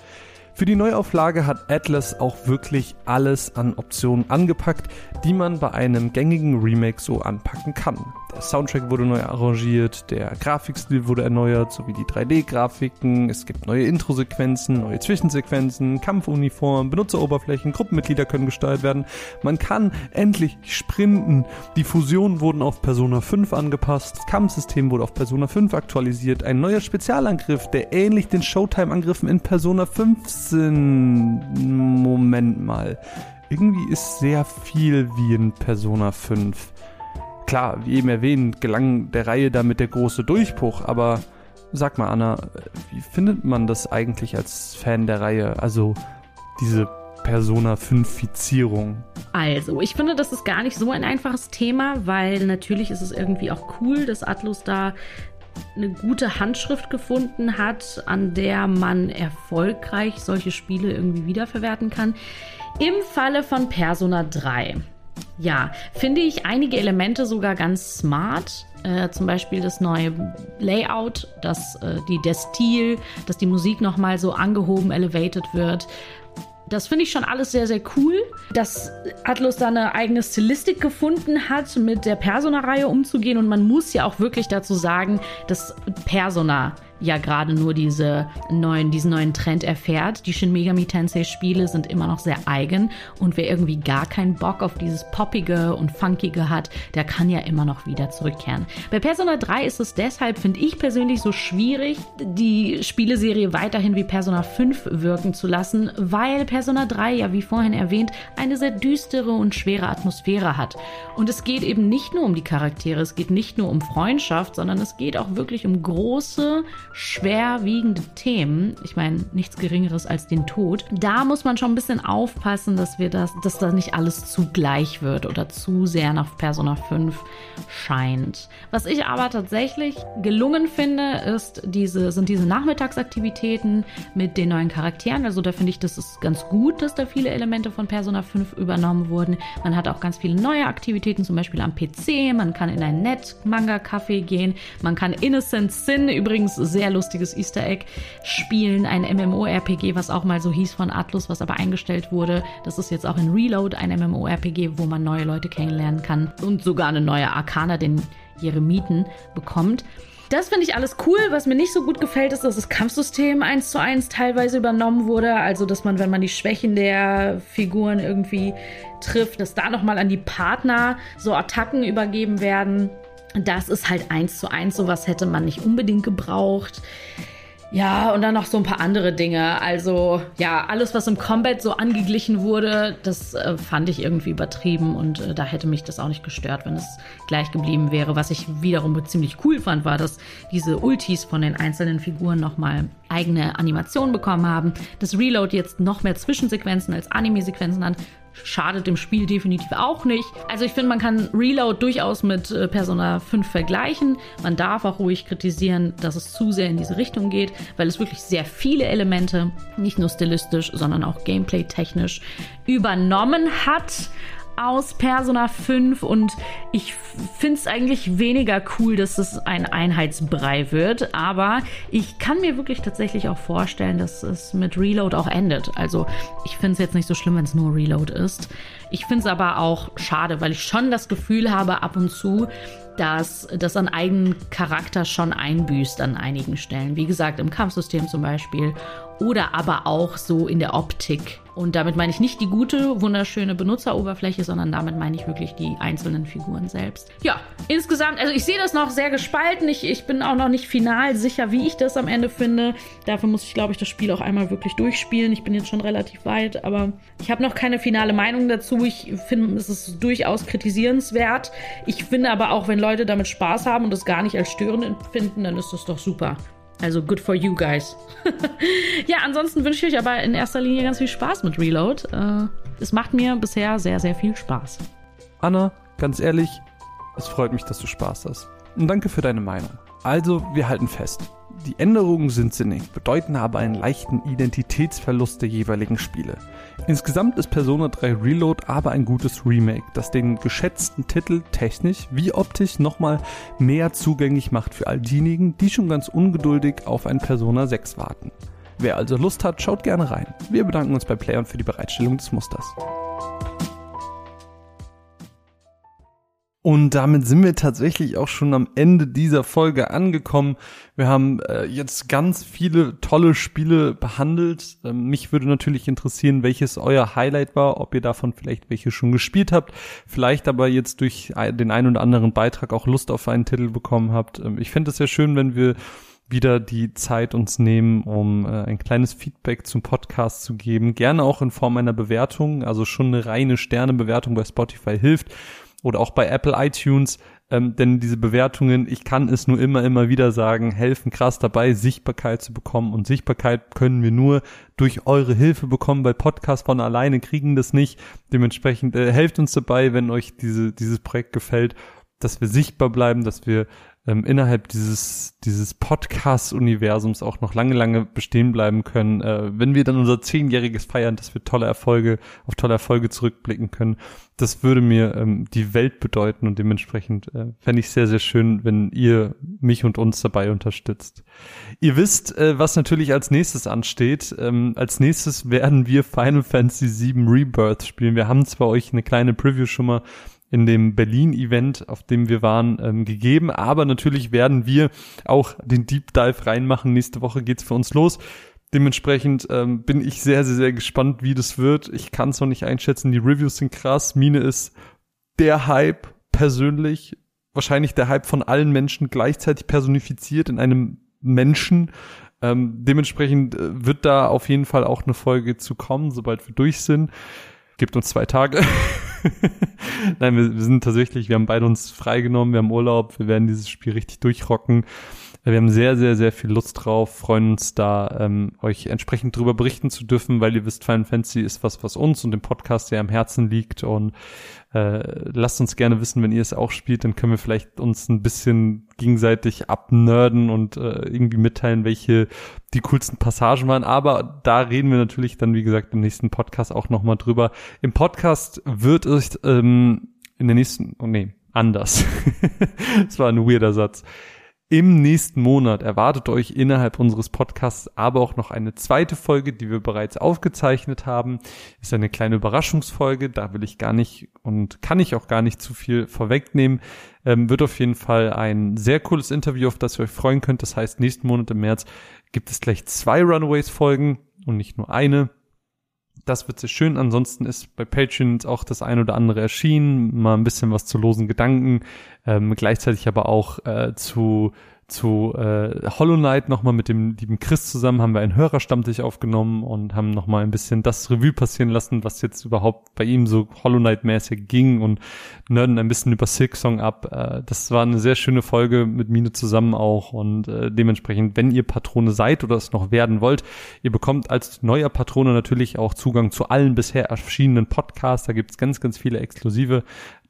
Für die Neuauflage hat Atlas auch wirklich alles an Optionen angepackt, die man bei einem gängigen Remake so anpacken kann. Der Soundtrack wurde neu arrangiert, der Grafikstil wurde erneuert, sowie die 3D-Grafiken. Es gibt neue Intro-Sequenzen, neue Zwischensequenzen, Kampfuniformen, Benutzeroberflächen, Gruppenmitglieder können gesteuert werden. Man kann endlich sprinten. Die Fusionen wurden auf Persona 5 angepasst, das Kampfsystem wurde auf Persona 5 aktualisiert, ein neuer Spezialangriff, der ähnlich den Showtime-Angriffen in Persona 15... Moment mal. Irgendwie ist sehr viel wie in Persona 5 klar, wie eben erwähnt, gelang der Reihe damit der große Durchbruch, aber sag mal, Anna, wie findet man das eigentlich als Fan der Reihe? Also diese Persona 5-Fizierung? Also, ich finde, das ist gar nicht so ein einfaches Thema, weil natürlich ist es irgendwie auch cool, dass Atlus da eine gute Handschrift gefunden hat, an der man erfolgreich solche Spiele irgendwie wiederverwerten kann. Im Falle von Persona 3 ja, finde ich einige Elemente sogar ganz smart. Äh, zum Beispiel das neue Layout, dass äh, die, der Stil, dass die Musik nochmal so angehoben, elevated wird. Das finde ich schon alles sehr, sehr cool, dass Atlus da eine eigene Stilistik gefunden hat, mit der Persona-Reihe umzugehen. Und man muss ja auch wirklich dazu sagen, dass Persona ja gerade nur diese neuen, diesen neuen Trend erfährt. Die Shin Megami Tensei Spiele sind immer noch sehr eigen und wer irgendwie gar keinen Bock auf dieses Poppige und Funkige hat, der kann ja immer noch wieder zurückkehren. Bei Persona 3 ist es deshalb, finde ich persönlich, so schwierig, die Spieleserie weiterhin wie Persona 5 wirken zu lassen, weil Persona 3 ja, wie vorhin erwähnt, eine sehr düstere und schwere Atmosphäre hat. Und es geht eben nicht nur um die Charaktere, es geht nicht nur um Freundschaft, sondern es geht auch wirklich um große, schwerwiegende Themen. Ich meine, nichts Geringeres als den Tod. Da muss man schon ein bisschen aufpassen, dass wir das, dass da nicht alles zu gleich wird oder zu sehr nach Persona 5 scheint. Was ich aber tatsächlich gelungen finde, ist diese, sind diese Nachmittagsaktivitäten mit den neuen Charakteren. Also da finde ich, das ist ganz gut, dass da viele Elemente von Persona 5 übernommen wurden. Man hat auch ganz viele neue Aktivitäten, zum Beispiel am PC. Man kann in ein Net-Manga-Café gehen. Man kann Innocent Sin, übrigens sehr lustiges Easter Egg, spielen. Ein MMORPG, was auch mal so hieß von Atlus, was aber eingestellt wurde. Das ist jetzt auch in Reload ein MMORPG, wo man neue Leute kennenlernen kann und sogar eine neue Arcana, den Jeremiten, bekommt. Das finde ich alles cool. Was mir nicht so gut gefällt, ist, dass das Kampfsystem eins zu eins teilweise übernommen wurde. Also, dass man, wenn man die Schwächen der Figuren irgendwie trifft, dass da nochmal an die Partner so Attacken übergeben werden. Das ist halt eins zu eins. Sowas hätte man nicht unbedingt gebraucht. Ja, und dann noch so ein paar andere Dinge. Also, ja, alles, was im Combat so angeglichen wurde, das äh, fand ich irgendwie übertrieben und äh, da hätte mich das auch nicht gestört, wenn es gleich geblieben wäre. Was ich wiederum ziemlich cool fand, war, dass diese Ultis von den einzelnen Figuren nochmal eigene Animationen bekommen haben. Das Reload jetzt noch mehr Zwischensequenzen als Anime-Sequenzen hat schadet dem Spiel definitiv auch nicht. Also ich finde, man kann Reload durchaus mit äh, Persona 5 vergleichen. Man darf auch ruhig kritisieren, dass es zu sehr in diese Richtung geht, weil es wirklich sehr viele Elemente, nicht nur stilistisch, sondern auch gameplay-technisch übernommen hat aus Persona 5 und ich finde es eigentlich weniger cool, dass es ein Einheitsbrei wird, aber ich kann mir wirklich tatsächlich auch vorstellen, dass es mit Reload auch endet. Also ich finde es jetzt nicht so schlimm, wenn es nur Reload ist. Ich finde es aber auch schade, weil ich schon das Gefühl habe ab und zu, dass das an eigenen Charakter schon einbüßt an einigen Stellen. Wie gesagt, im Kampfsystem zum Beispiel oder aber auch so in der Optik. Und damit meine ich nicht die gute, wunderschöne Benutzeroberfläche, sondern damit meine ich wirklich die einzelnen Figuren selbst. Ja, insgesamt, also ich sehe das noch sehr gespalten. Ich, ich bin auch noch nicht final sicher, wie ich das am Ende finde. Dafür muss ich, glaube ich, das Spiel auch einmal wirklich durchspielen. Ich bin jetzt schon relativ weit, aber ich habe noch keine finale Meinung dazu. Ich finde, es ist durchaus kritisierenswert. Ich finde aber auch, wenn Leute damit Spaß haben und das gar nicht als störend empfinden, dann ist das doch super. Also good for you guys. ja, ansonsten wünsche ich euch aber in erster Linie ganz viel Spaß mit Reload. Äh, es macht mir bisher sehr, sehr viel Spaß. Anna, ganz ehrlich, es freut mich, dass du Spaß hast. Und danke für deine Meinung. Also, wir halten fest. Die Änderungen sind sinnig, bedeuten aber einen leichten Identitätsverlust der jeweiligen Spiele. Insgesamt ist Persona 3 Reload aber ein gutes Remake, das den geschätzten Titel technisch wie optisch nochmal mehr zugänglich macht für all diejenigen, die schon ganz ungeduldig auf ein Persona 6 warten. Wer also Lust hat, schaut gerne rein. Wir bedanken uns bei Playern für die Bereitstellung des Musters. Und damit sind wir tatsächlich auch schon am Ende dieser Folge angekommen. Wir haben äh, jetzt ganz viele tolle Spiele behandelt. Ähm, mich würde natürlich interessieren, welches euer Highlight war, ob ihr davon vielleicht welche schon gespielt habt, vielleicht aber jetzt durch den einen oder anderen Beitrag auch Lust auf einen Titel bekommen habt. Ähm, ich fände es sehr schön, wenn wir wieder die Zeit uns nehmen, um äh, ein kleines Feedback zum Podcast zu geben. Gerne auch in Form einer Bewertung, also schon eine reine Sternebewertung bei Spotify hilft oder auch bei Apple iTunes, ähm, denn diese Bewertungen, ich kann es nur immer, immer wieder sagen, helfen krass dabei, Sichtbarkeit zu bekommen. Und Sichtbarkeit können wir nur durch eure Hilfe bekommen, weil Podcasts von alleine kriegen das nicht. Dementsprechend äh, helft uns dabei, wenn euch diese, dieses Projekt gefällt, dass wir sichtbar bleiben, dass wir ähm, innerhalb dieses, dieses Podcast-Universums auch noch lange, lange bestehen bleiben können, äh, wenn wir dann unser Zehnjähriges feiern, dass wir tolle Erfolge, auf tolle Erfolge zurückblicken können. Das würde mir ähm, die Welt bedeuten und dementsprechend äh, fände ich sehr, sehr schön, wenn ihr mich und uns dabei unterstützt. Ihr wisst, äh, was natürlich als nächstes ansteht. Ähm, als nächstes werden wir Final Fantasy VII Rebirth spielen. Wir haben zwar euch eine kleine Preview schon mal in dem Berlin-Event, auf dem wir waren, ähm, gegeben. Aber natürlich werden wir auch den Deep Dive reinmachen. Nächste Woche geht's für uns los. Dementsprechend ähm, bin ich sehr, sehr, sehr gespannt, wie das wird. Ich kann es noch nicht einschätzen. Die Reviews sind krass. Mine ist der Hype persönlich. Wahrscheinlich der Hype von allen Menschen gleichzeitig personifiziert in einem Menschen. Ähm, dementsprechend äh, wird da auf jeden Fall auch eine Folge zu kommen, sobald wir durch sind. Gibt uns zwei Tage. Nein, wir, wir, sind tatsächlich, wir haben beide uns freigenommen, wir haben Urlaub, wir werden dieses Spiel richtig durchrocken. Wir haben sehr, sehr, sehr viel Lust drauf, freuen uns da, ähm, euch entsprechend drüber berichten zu dürfen, weil ihr wisst, Final Fantasy ist was, was uns und dem Podcast sehr am Herzen liegt und äh, lasst uns gerne wissen, wenn ihr es auch spielt, dann können wir vielleicht uns ein bisschen gegenseitig abnerden und äh, irgendwie mitteilen, welche die coolsten Passagen waren. Aber da reden wir natürlich dann, wie gesagt, im nächsten Podcast auch nochmal drüber. Im Podcast wird es ähm, in der nächsten, oh nee, anders. das war ein weirder Satz. Im nächsten Monat erwartet euch innerhalb unseres Podcasts aber auch noch eine zweite Folge, die wir bereits aufgezeichnet haben. Ist eine kleine Überraschungsfolge, da will ich gar nicht und kann ich auch gar nicht zu viel vorwegnehmen. Ähm, wird auf jeden Fall ein sehr cooles Interview, auf das ihr euch freuen könnt. Das heißt, nächsten Monat im März gibt es gleich zwei Runaways-Folgen und nicht nur eine. Das wird sehr schön. Ansonsten ist bei Patreon auch das ein oder andere erschienen. Mal ein bisschen was zu losen Gedanken. Ähm, gleichzeitig aber auch äh, zu zu äh, Hollow Knight nochmal mit dem lieben Chris zusammen haben wir einen Hörerstammtisch aufgenommen und haben nochmal ein bisschen das Revue passieren lassen, was jetzt überhaupt bei ihm so Hollow Knight mäßig ging und nerden ein bisschen über Silk Song ab. Äh, das war eine sehr schöne Folge mit Mine zusammen auch und äh, dementsprechend, wenn ihr Patrone seid oder es noch werden wollt, ihr bekommt als neuer Patrone natürlich auch Zugang zu allen bisher erschienenen Podcasts. Da gibt's ganz, ganz viele exklusive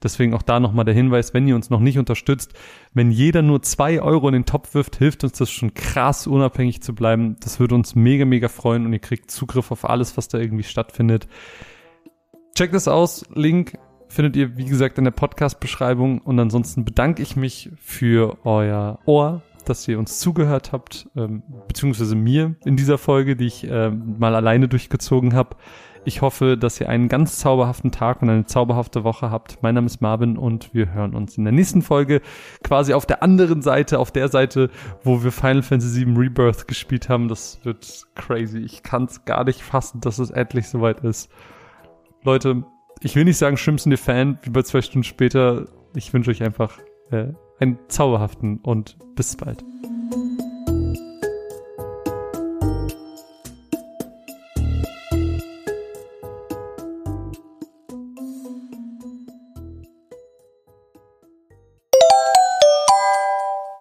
Deswegen auch da nochmal der Hinweis, wenn ihr uns noch nicht unterstützt, wenn jeder nur zwei Euro in den Topf wirft, hilft uns das schon krass, unabhängig zu bleiben. Das würde uns mega, mega freuen und ihr kriegt Zugriff auf alles, was da irgendwie stattfindet. Checkt das aus. Link findet ihr, wie gesagt, in der Podcast-Beschreibung. Und ansonsten bedanke ich mich für euer Ohr, dass ihr uns zugehört habt, ähm, beziehungsweise mir in dieser Folge, die ich äh, mal alleine durchgezogen habe. Ich hoffe, dass ihr einen ganz zauberhaften Tag und eine zauberhafte Woche habt. Mein Name ist Marvin und wir hören uns in der nächsten Folge quasi auf der anderen Seite, auf der Seite, wo wir Final Fantasy VII Rebirth gespielt haben. Das wird crazy. Ich kann es gar nicht fassen, dass es endlich soweit ist. Leute, ich will nicht sagen, schlimmsten ihr Fan, wie bei zwei Stunden später. Ich wünsche euch einfach äh, einen zauberhaften und bis bald.